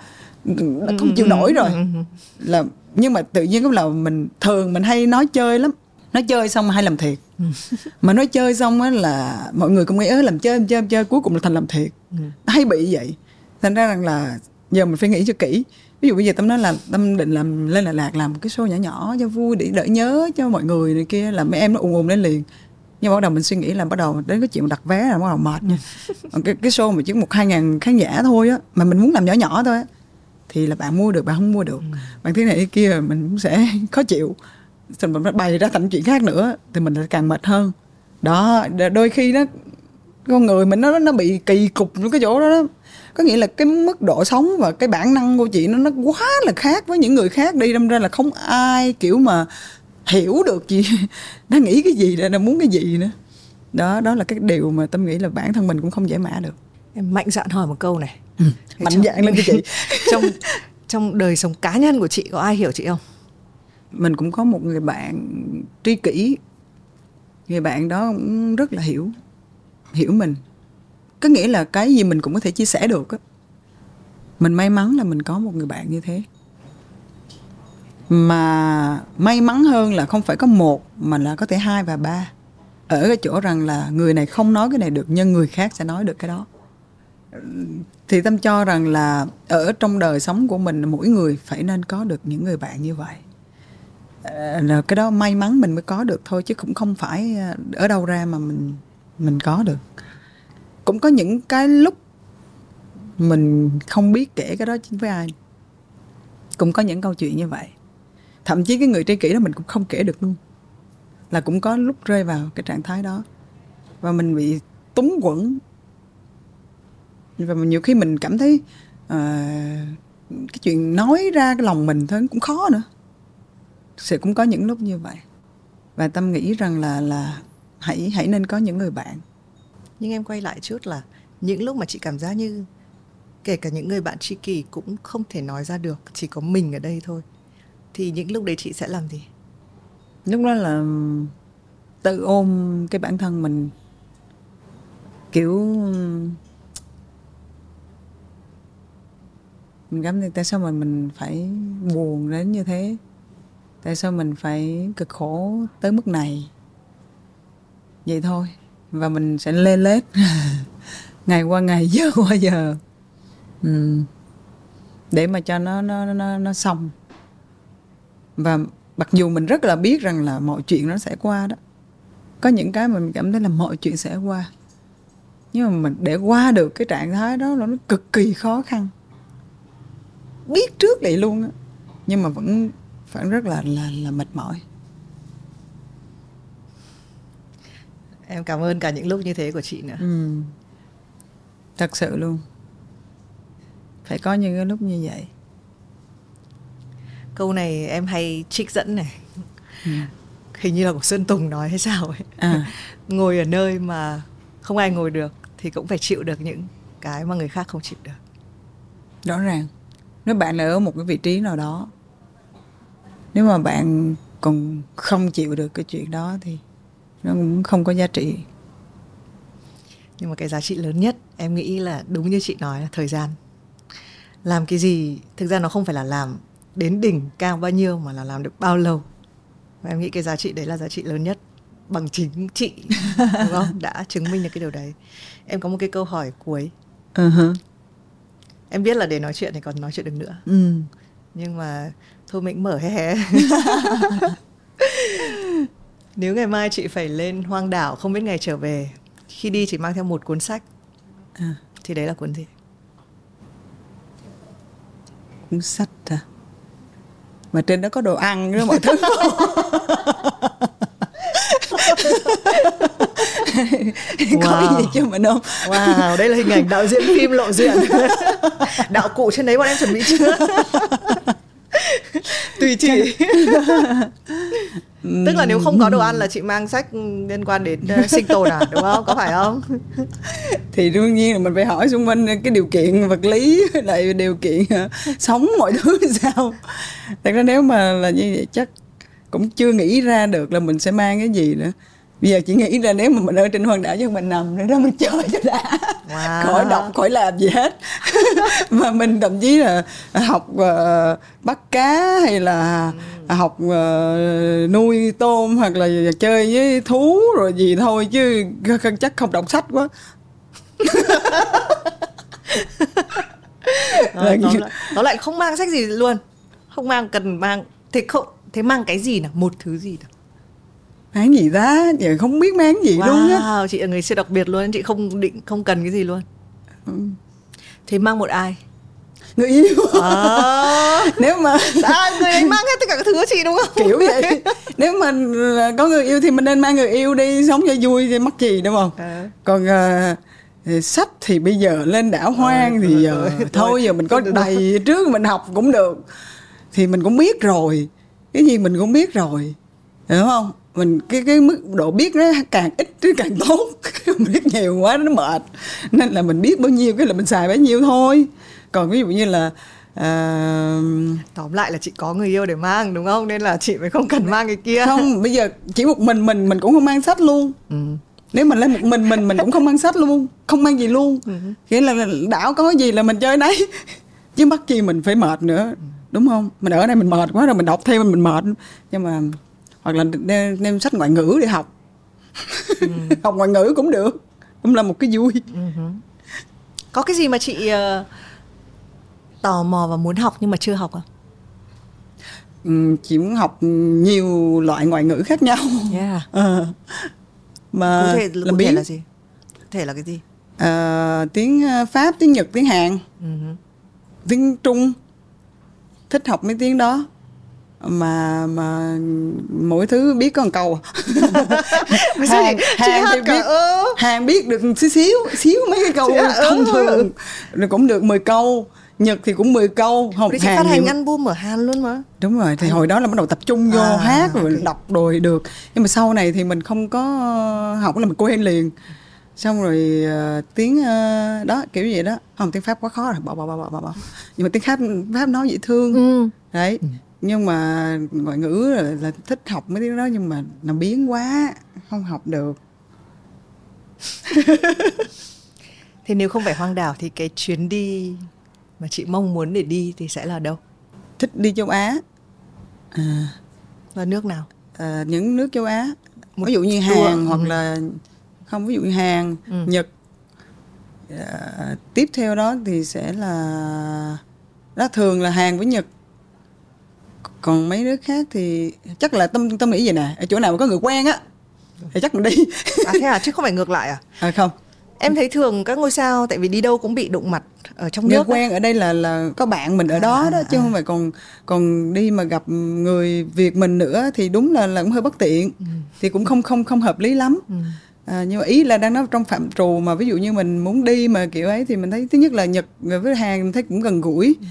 đã không chịu nổi rồi. ừ, ừ, là nhưng mà tự nhiên cũng là mình thường mình hay nói chơi lắm nói chơi xong hay làm thiệt. *laughs* Mà nói chơi xong á là mọi người cũng nghĩ ớ làm chơi làm chơi làm chơi cuối cùng là thành làm thiệt. Hay bị vậy. Thành ra rằng là giờ mình phải nghĩ cho kỹ. Ví dụ bây giờ tâm nói là tâm định làm lên Đà Lạt làm một cái show nhỏ nhỏ cho vui để đỡ nhớ cho mọi người này kia là mấy em nó ùn ùn lên liền. Nhưng bắt đầu mình suy nghĩ là bắt đầu đến cái chuyện đặt vé là bắt đầu mệt nha. *laughs* Cái cái show mà chỉ một hai ngàn khán giả thôi á mà mình muốn làm nhỏ nhỏ thôi á thì là bạn mua được bạn không mua được. Ừ. bạn thế này thế kia mình cũng sẽ *laughs* khó chịu xong mình bày ra thành chuyện khác nữa thì mình lại càng mệt hơn. Đó đôi khi nó con người mình nó nó bị kỳ cục cái chỗ đó, đó. Có nghĩa là cái mức độ sống và cái bản năng của chị nó nó quá là khác với những người khác đi đâm ra là không ai kiểu mà hiểu được gì *laughs* nó nghĩ cái gì nó muốn cái gì nữa. Đó đó là cái điều mà tâm nghĩ là bản thân mình cũng không giải mã được. Em mạnh dạn hỏi một câu này. Ừ, mạnh dạn lên cho chị. *laughs* trong trong đời sống cá nhân của chị có ai hiểu chị không mình cũng có một người bạn tri kỷ. Người bạn đó cũng rất là hiểu hiểu mình. Có nghĩa là cái gì mình cũng có thể chia sẻ được á. Mình may mắn là mình có một người bạn như thế. Mà may mắn hơn là không phải có một, mà là có thể hai và ba. Ở cái chỗ rằng là người này không nói cái này được, nhưng người khác sẽ nói được cái đó. Thì tâm cho rằng là ở trong đời sống của mình, mỗi người phải nên có được những người bạn như vậy. Ờ, cái đó may mắn mình mới có được thôi chứ cũng không phải ờ, ở đâu ra mà mình mình có được. Cũng có những cái lúc mình không biết kể cái đó với ai. Cũng có những câu chuyện như vậy. Thậm chí cái người tri kỷ đó mình cũng không kể được luôn. Là cũng có lúc rơi vào cái trạng thái đó. Và mình bị túng quẫn. Và nhiều khi mình cảm thấy uh, cái chuyện nói ra cái lòng mình thôi cũng khó nữa sẽ cũng có những lúc như vậy. Và tâm nghĩ rằng là là hãy hãy nên có những người bạn. Nhưng em quay lại chút là những lúc mà chị cảm giác như kể cả những người bạn tri kỷ cũng không thể nói ra được chỉ có mình ở đây thôi. Thì những lúc đấy chị sẽ làm gì? Lúc đó là tự ôm cái bản thân mình. Kiểu mình cảm thấy tại sao mà mình phải buồn đến như thế tại sao mình phải cực khổ tới mức này? Vậy thôi, và mình sẽ lê lết. *laughs* Ngày qua ngày, *laughs* giờ qua giờ. Ừ. để mà cho nó nó nó nó xong. Và mặc dù mình rất là biết rằng là mọi chuyện nó sẽ qua đó, có những cái mình cảm thấy là mọi chuyện sẽ qua. Nhưng mà mình, để qua được cái trạng thái đó là nó cực kỳ khó khăn. Biết trước vậy luôn á, nhưng mà vẫn vẫn rất là là là mệt mỏi. Em cảm ơn cả những lúc như thế của chị nữa. Ừ. thật sự luôn. Phải có những cái lúc như vậy. Câu này em hay trích dẫn này. Ừ. hình như là của sơn tùng nói hay sao ấy. À. *laughs* ngồi ở nơi mà không ai ngồi được thì cũng phải chịu được những cái mà người khác không chịu được. Rõ ràng. Nếu bạn ở một cái vị trí nào đó nếu mà bạn còn không chịu được cái chuyện đó thì nó cũng không có giá trị. Nhưng mà cái giá trị lớn nhất em nghĩ là đúng như chị nói là thời gian. Làm cái gì thực ra nó không phải là làm đến đỉnh cao bao nhiêu mà là làm được bao lâu. Và em nghĩ cái giá trị đấy là giá trị lớn nhất bằng chính chị *laughs* đúng không? Đã chứng minh được cái điều đấy. Em có một cái câu hỏi cuối. Uh-huh. em biết là để nói chuyện thì còn nói chuyện được nữa. Ừ. nhưng mà thôi mình mở hé hé. *laughs* Nếu ngày mai chị phải lên hoang đảo không biết ngày trở về khi đi chỉ mang theo một cuốn sách. À. thì đấy là cuốn gì? Cuốn sách à? Mà trên đó có đồ ăn nữa mọi thứ. Wow. *laughs* có gì cho mình không? Wow đây là hình ảnh đạo diễn phim lộ diện. *laughs* Đạo cụ trên đấy bọn em chuẩn bị chưa tùy chị. *laughs* Tức là nếu không có đồ ăn là chị mang sách liên quan đến uh, sinh tồn à đúng không? Có phải không? *laughs* Thì đương nhiên là mình phải hỏi xung quanh cái điều kiện vật lý lại điều kiện uh, sống mọi thứ *laughs* sao. Thật ra nếu mà là như vậy chắc cũng chưa nghĩ ra được là mình sẽ mang cái gì nữa bây giờ chị nghĩ ra nếu mà mình ở trên hoang đảo chứ mình nằm nữa đó mình *laughs* chơi cho đã. Wow. khỏi đọc khỏi làm gì hết. *laughs* Mà mình thậm chí là học uh, bắt cá hay là ừ. học uh, nuôi tôm hoặc là chơi với thú rồi gì thôi chứ chắc không đọc sách quá. *laughs* Rồi, nó, lại, nó lại không mang sách gì luôn. Không mang cần mang thế không thế mang cái gì nào? Một thứ gì nào mang gì ta? Giờ không biết mang gì wow, luôn á. Chị là người siêu đặc biệt luôn chị không định không cần cái gì luôn. Ừ. thế mang một ai? Người yêu. À. *laughs* nếu mà à, *laughs* người ấy mang hết tất cả các thứ của chị đúng không? Kiểu vậy. Nếu mà có người yêu thì mình nên mang người yêu đi sống cho vui thì mắc gì đúng không à. còn uh, sách thì bây giờ lên đảo hoang thì giờ thôi giờ mình có đầy trước mình học cũng được. Thì mình cũng biết rồi. Cái gì mình cũng biết rồi. Hiểu không mình cái cái mức độ biết nó càng ít chứ càng tốt. *laughs* Mình biết nhiều quá nó mệt. Nên là mình biết bao nhiêu cái là mình xài bấy nhiêu thôi. Còn ví dụ như là uh... tóm lại là chị có người yêu để mang đúng không? Nên là chị mới không cần mang cái kia. Không bây giờ chỉ một mình mình mình cũng không mang sách luôn. Ừ. nếu mình lên một mình mình mình cũng không mang sách luôn. Không mang gì luôn. Ừ. nghĩa là đảo có gì là mình chơi đấy *laughs* chứ mắc chi mình phải mệt nữa ừ. đúng không? Mình ở đây mình mệt quá rồi mình đọc thêm mình mệt. Nhưng mà hoặc là đem, đem sách ngoại ngữ để học. Ừ. *laughs* học ngoại ngữ cũng được cũng là một cái vui. Ừ. có cái gì mà chị uh, tò mò và muốn học nhưng mà chưa học à? Ừ, chị muốn học nhiều loại ngoại ngữ khác nhau. Yeah. à, *laughs* mà cụ thể, làm cụ thể là gì? Cụ thể là cái gì? À, tiếng pháp tiếng nhật tiếng hàn. Uh-huh. tiếng trung. Thích học mấy tiếng đó mà mà mỗi thứ biết có một câu. *laughs* Hàng, hàng thì biết ơ. hàng biết được xíu xíu xíu mấy cái câu thông thường. Rồi cũng được 10 câu. Nhật thì cũng 10 câu. Học Hàn phát hành album ở Hàn luôn mà. Đúng rồi thì à. hồi đó là bắt đầu tập trung vô à, hát rồi okay. đọc rồi được. Nhưng mà sau này thì mình không có học là mình quên liền. Xong rồi uh, tiếng uh, đó kiểu gì đó. Không tiếng pháp quá khó rồi. Bỏ bỏ bỏ bỏ bỏ nhưng mà tiếng pháp pháp nói dễ thương. Ừ. đấy. Ừ nhưng mà ngoại ngữ là, là thích học mấy tiếng đó nhưng mà nó biến quá không học được. *laughs* Thế nếu không phải hoang đảo thì cái chuyến đi mà chị mong muốn để đi thì sẽ là đâu? Thích đi châu á. À. và nước nào? À, những nước châu á. Một ví dụ như hàn hoặc ừ. là không ví dụ như hàn ừ. nhật. À, tiếp theo đó thì sẽ là đó thường là hàn với nhật còn mấy nước khác thì chắc là tâm tâm nghĩ gì nè. Ở chỗ nào mà có người quen á thì chắc mình đi. À thế à? Chứ không phải ngược lại à? *laughs* À không. Em thấy thường các ngôi sao tại vì đi đâu cũng bị đụng mặt ở trong người nước quen ở đây là là có bạn mình ở đó à, đó chứ à. không phải còn còn đi mà gặp người việt mình nữa thì đúng là là cũng hơi bất tiện. Ừ. thì cũng không không không hợp lý lắm. Ừ. À, nhưng mà ý là đang nói trong phạm trù mà ví dụ như mình muốn đi mà kiểu ấy thì mình thấy thứ nhất là nhật với hàn mình thấy cũng gần gũi. Ừ.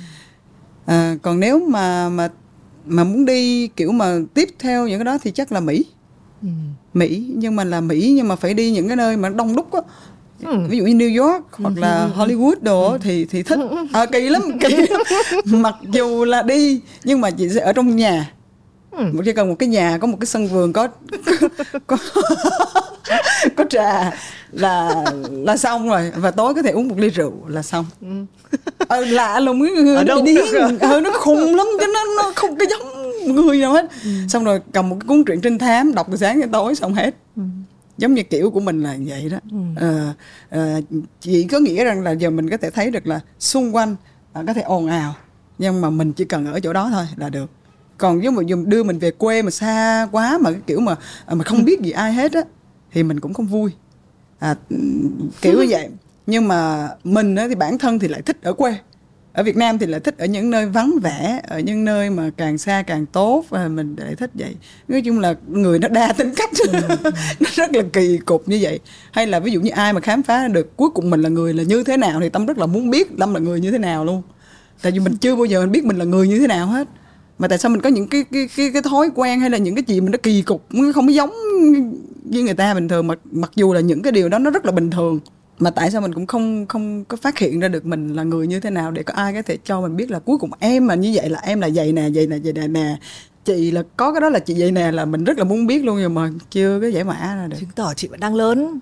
à, còn nếu mà mà mà muốn đi kiểu mà tiếp theo những cái đó thì chắc là mỹ ừ. mỹ nhưng mà là mỹ nhưng mà phải đi những cái nơi mà đông đúc á ừ. ví dụ như New York hoặc ừ. là Hollywood đồ ừ. thì thì thích *laughs* à, kỳ lắm kỳ *laughs* mặc dù là đi nhưng mà chị sẽ ở trong nhà ừ. chỉ cần một cái nhà có một cái sân vườn có *laughs* có, có trà là là xong rồi và tối có thể uống một ly rượu là xong ừ. *laughs* ờ, lạ luôn ở đâu đi ờ, nó khùng lắm cái nó nó không cái giống người nào hết ừ. xong rồi cầm một cái cuốn truyện trinh thám đọc từ sáng đến tối xong hết ừ. giống như kiểu của mình là vậy đó ừ. à, à, chỉ có nghĩa rằng là giờ mình có thể thấy được là xung quanh à, có thể ồn ào nhưng mà mình chỉ cần ở chỗ đó thôi là được còn nếu mà dùng đưa mình về quê mà xa quá mà cái kiểu mà à, mà không biết gì ai hết á thì mình cũng không vui. À, kiểu như vậy. Nhưng mà mình á, thì bản thân thì lại thích ở quê. Ở Việt Nam thì lại thích ở những nơi vắng vẻ ở những nơi mà càng xa càng tốt và mình lại thích vậy. Nói chung là người nó đa tính cách. *laughs* Nó rất là kỳ cục như vậy. Hay là ví dụ như ai mà khám phá được cuối cùng mình là người là như thế nào thì tâm rất là muốn biết tâm là người như thế nào luôn. Tại vì mình chưa bao giờ mình biết mình là người như thế nào hết mà tại sao mình có những cái cái cái cái thói quen hay là những cái gì mình nó kỳ cục, nó không có giống với người ta bình thường, mặc mặc dù là những cái điều đó nó rất là bình thường, mà tại sao mình cũng không không có phát hiện ra được mình là người như thế nào để có ai có thể cho mình biết là cuối cùng em mà như vậy là em là vậy nè vậy nè vậy nè nè. Chị là, có cái đó là chị vậy nè là mình rất là muốn biết luôn nhưng mà chưa có giải mã ra được. Chứng tỏ chị vẫn đang lớn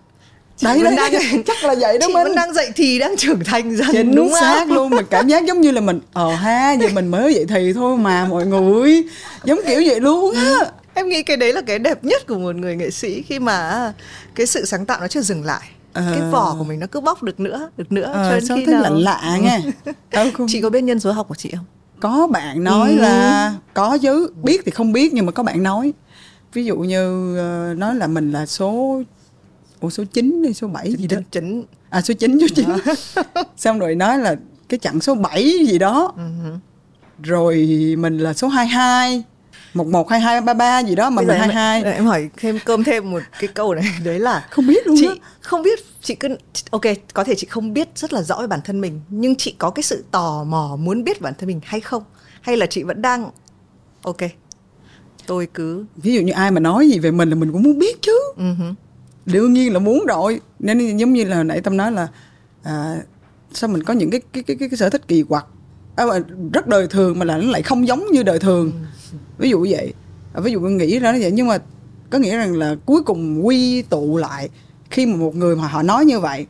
chị đấy, đấy, đang chắc là vậy đó chị mình vẫn đang dậy thì đang trưởng thành dần Chính đúng xác không? luôn mình cảm giác giống như là mình ờ ha giờ mình mới dậy thì thôi mà mọi người. Giống kiểu vậy luôn á. Em nghĩ cái đấy là cái đẹp nhất của một người nghệ sĩ khi mà cái sự sáng tạo nó chưa dừng lại. À. cái vỏ của mình nó cứ bóc được nữa được nữa à, cho đến sao khi thấy nào lạ lạ nghe ừ, chị có biết nhân số học của chị không? Có bạn nói ừ. là có chứ. Biết thì không biết nhưng mà có bạn nói. Ví dụ như uh, nói là mình là số Ủa số 9 hay số 7 gì đó? 9 À số 9 số 9 *laughs* Xong rồi nói là cái chặng số 7 gì đó. Uh-huh. Rồi mình là số 22 một một hai hai ba ba gì đó mà mình hai hai. em hỏi thêm cơm thêm một cái câu này. *laughs* Đấy là không biết luôn chị đó. không biết chị cứ ok có thể chị không biết rất là rõ về bản thân mình nhưng chị có cái sự tò mò muốn biết bản thân mình hay không? Hay là chị vẫn đang ok tôi cứ ví dụ như ai mà nói gì về mình là mình cũng muốn biết chứ. Uh-huh đương nhiên là muốn rồi. Nên giống như là nãy tâm nói là à, sao mình có những cái cái cái cái, cái sở thích kỳ quặc. À, rất đời thường mà là nó lại không giống như đời thường. Ví dụ vậy. À, ví dụ mình nghĩ ra nó vậy. Nhưng mà có nghĩa rằng là cuối cùng quy tụ lại khi mà một người mà họ nói như vậy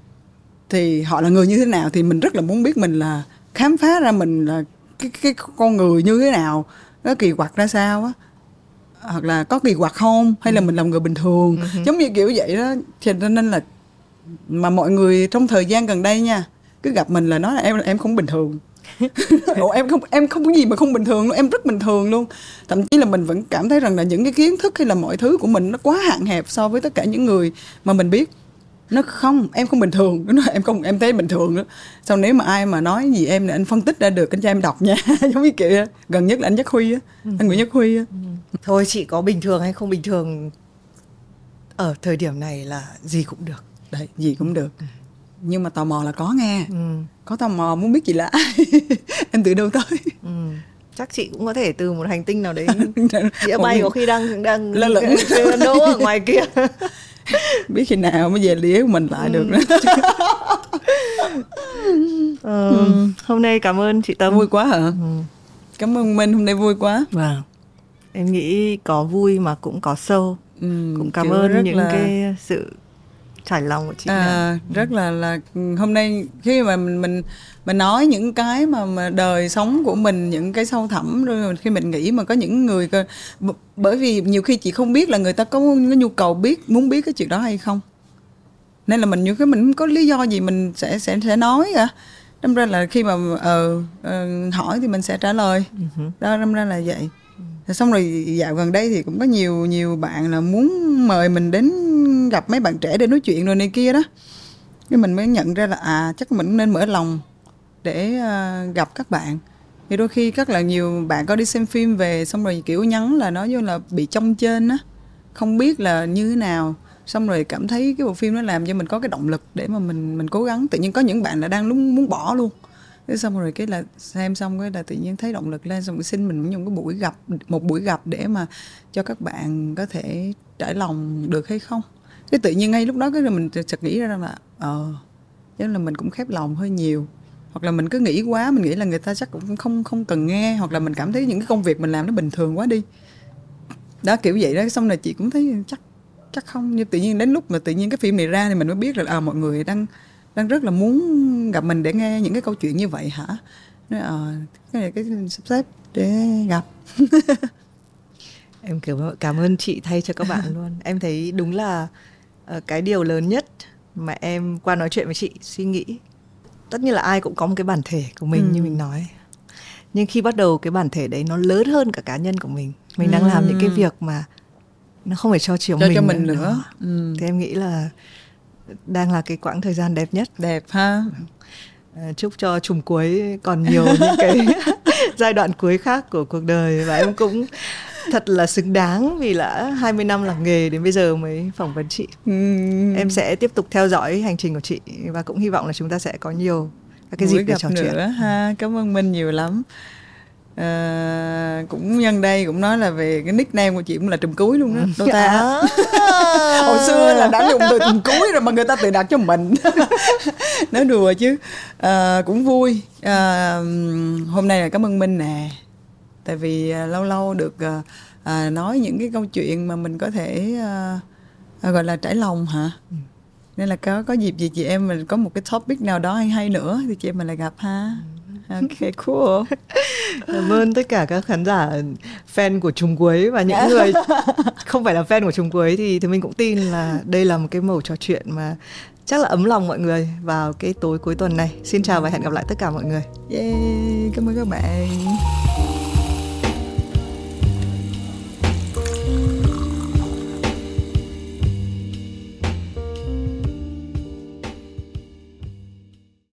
thì họ là người như thế nào thì mình rất là muốn biết mình là khám phá ra mình là cái cái con người như thế nào nó kỳ quặc ra sao á hoặc là có kỳ quặc không? Hay là ừ. mình làm người bình thường? Uh-huh. giống như kiểu vậy đó. Cho nên là mà mọi người trong thời gian gần đây nha cứ gặp mình là nói là em em không bình thường. *laughs* Ủa, em không em không có gì mà không bình thường luôn em rất bình thường luôn. Thậm chí là mình vẫn cảm thấy rằng là những cái kiến thức hay là mọi thứ của mình nó quá hạn hẹp so với tất cả những người mà mình biết nó không em không bình thường. Nó em không em thấy bình thường đó sau nếu mà ai mà nói gì em là anh phân tích ra được anh cho em đọc nha. *laughs* Giống như kiểu gần nhất là anh Nhất Huy á ừ. anh Nguyễn Nhất Huy á. Ừ. thôi chị có bình thường hay không bình thường ở thời điểm này là gì cũng được. Đấy gì cũng được. Ừ. Nhưng mà tò mò là có nghe. Ừ. có tò mò muốn biết gì là ai. *laughs* Em từ đâu tới? Ừ. chắc chị cũng có thể từ một hành tinh nào đấy. *laughs* Đĩa bay có khi đang đang lơ lửng. ở ngoài kia biết khi nào mới về đĩa của mình lại ừ. được nữa *laughs* ờ, ừ. hôm nay cảm ơn chị tâm vui quá hả ừ. cảm ơn minh hôm nay vui quá vâng em nghĩ có vui mà cũng có sâu ừ, cũng cảm ơn những là... cái sự trải lòng của chị à, rất là là hôm nay khi mà mình mình mình nói những cái mà, mà đời sống của mình những cái sâu thẳm rồi khi mình nghĩ mà có những người bởi vì nhiều khi chị không biết là người ta có cái nhu cầu biết muốn biết cái chuyện đó hay không. Nên là mình nhiều cái mình không có lý do gì mình sẽ sẽ sẽ nói à đâm ra là khi mà uh, uh, hỏi thì mình sẽ trả lời. Uh-huh. đó đâm ra là vậy. Xong rồi dạo gần đây thì cũng có nhiều nhiều bạn là muốn mời mình đến gặp mấy bạn trẻ để nói chuyện rồi này kia đó. Cái mình mới nhận ra là à chắc mình nên mở lòng để uh, gặp các bạn. Thì đôi khi rất là nhiều bạn có đi xem phim về xong rồi kiểu nhắn là nói như là bị trong trên á không biết là như thế nào. Xong rồi cảm thấy cái bộ phim nó làm cho mình có cái động lực để mà mình mình cố gắng. Tự nhiên có những bạn là đang muốn muốn bỏ luôn. Thế xong rồi cái là xem xong cái là tự nhiên thấy động lực lên xong rồi xin mình những cái buổi gặp một buổi gặp để mà cho các bạn có thể trải lòng được hay không cái tự nhiên ngay lúc đó cái mình chợt nghĩ ra rằng là ờ chắc là mình cũng khép lòng hơi nhiều. Hoặc là mình cứ nghĩ quá mình nghĩ là người ta chắc cũng không không cần nghe. Hoặc là mình cảm thấy những cái công việc mình làm nó bình thường quá đi. Đó kiểu vậy đó. Xong rồi chị cũng thấy chắc chắc không. Như tự nhiên đến lúc mà tự nhiên cái phim này ra thì mình mới biết là à, mọi người đang đang rất là muốn gặp mình để nghe những cái câu chuyện như vậy hả? Nói à, cái này cái sắp xếp để gặp. *laughs* Em kiểu cảm ơn chị thay cho các bạn *laughs* luôn. Em thấy đúng là cái điều lớn nhất mà em qua nói chuyện với chị suy nghĩ tất nhiên là ai cũng có một cái bản thể của mình ừ. như mình nói nhưng khi bắt đầu cái bản thể đấy nó lớn hơn cả cá nhân của mình mình đang làm những cái việc mà nó không phải cho chiều cho mình cho mình nữa, nữa. Ừ. thì em nghĩ là đang là cái quãng thời gian đẹp nhất đẹp ha À, chúc cho trùng cuối còn nhiều những cái *laughs* *laughs* giai đoạn cuối khác của cuộc đời và em cũng thật là xứng đáng vì đã 20 năm làm nghề đến bây giờ mới phỏng vấn chị. Ừ. Em sẽ tiếp tục theo dõi hành trình của chị và cũng hy vọng là chúng ta sẽ có nhiều các cái Buổi dịp để trò nữa chuyện. ha. Cảm ơn minh nhiều lắm. À, cũng nhân đây cũng nói là về cái nickname của chị cũng là trùm cuối luôn đó. Đâu ta. À. *laughs* hồi xưa là đã dùng từ trùm cuối rồi mà người ta tự đặt cho mình. *laughs* Nói đùa chứ. À, cũng vui. À, hôm nay là cảm ơn minh nè tại vì à, lâu lâu được à, à, nói những cái câu chuyện mà mình có thể à, gọi là trải lòng hả? Nên là có có dịp gì chị em mình có một cái topic nào đó hay hay nữa thì chị em mình lại gặp ha. Ok cool. *laughs* Cảm ơn tất cả các khán giả fan của trùng cuối và những người *laughs* không phải là fan của trùng cuối thì thì mình cũng tin là đây là một cái mẩu trò chuyện mà chắc là ấm lòng mọi người vào cái tối cuối tuần này. Xin chào và hẹn gặp lại tất cả mọi người. Yay, cảm ơn các bạn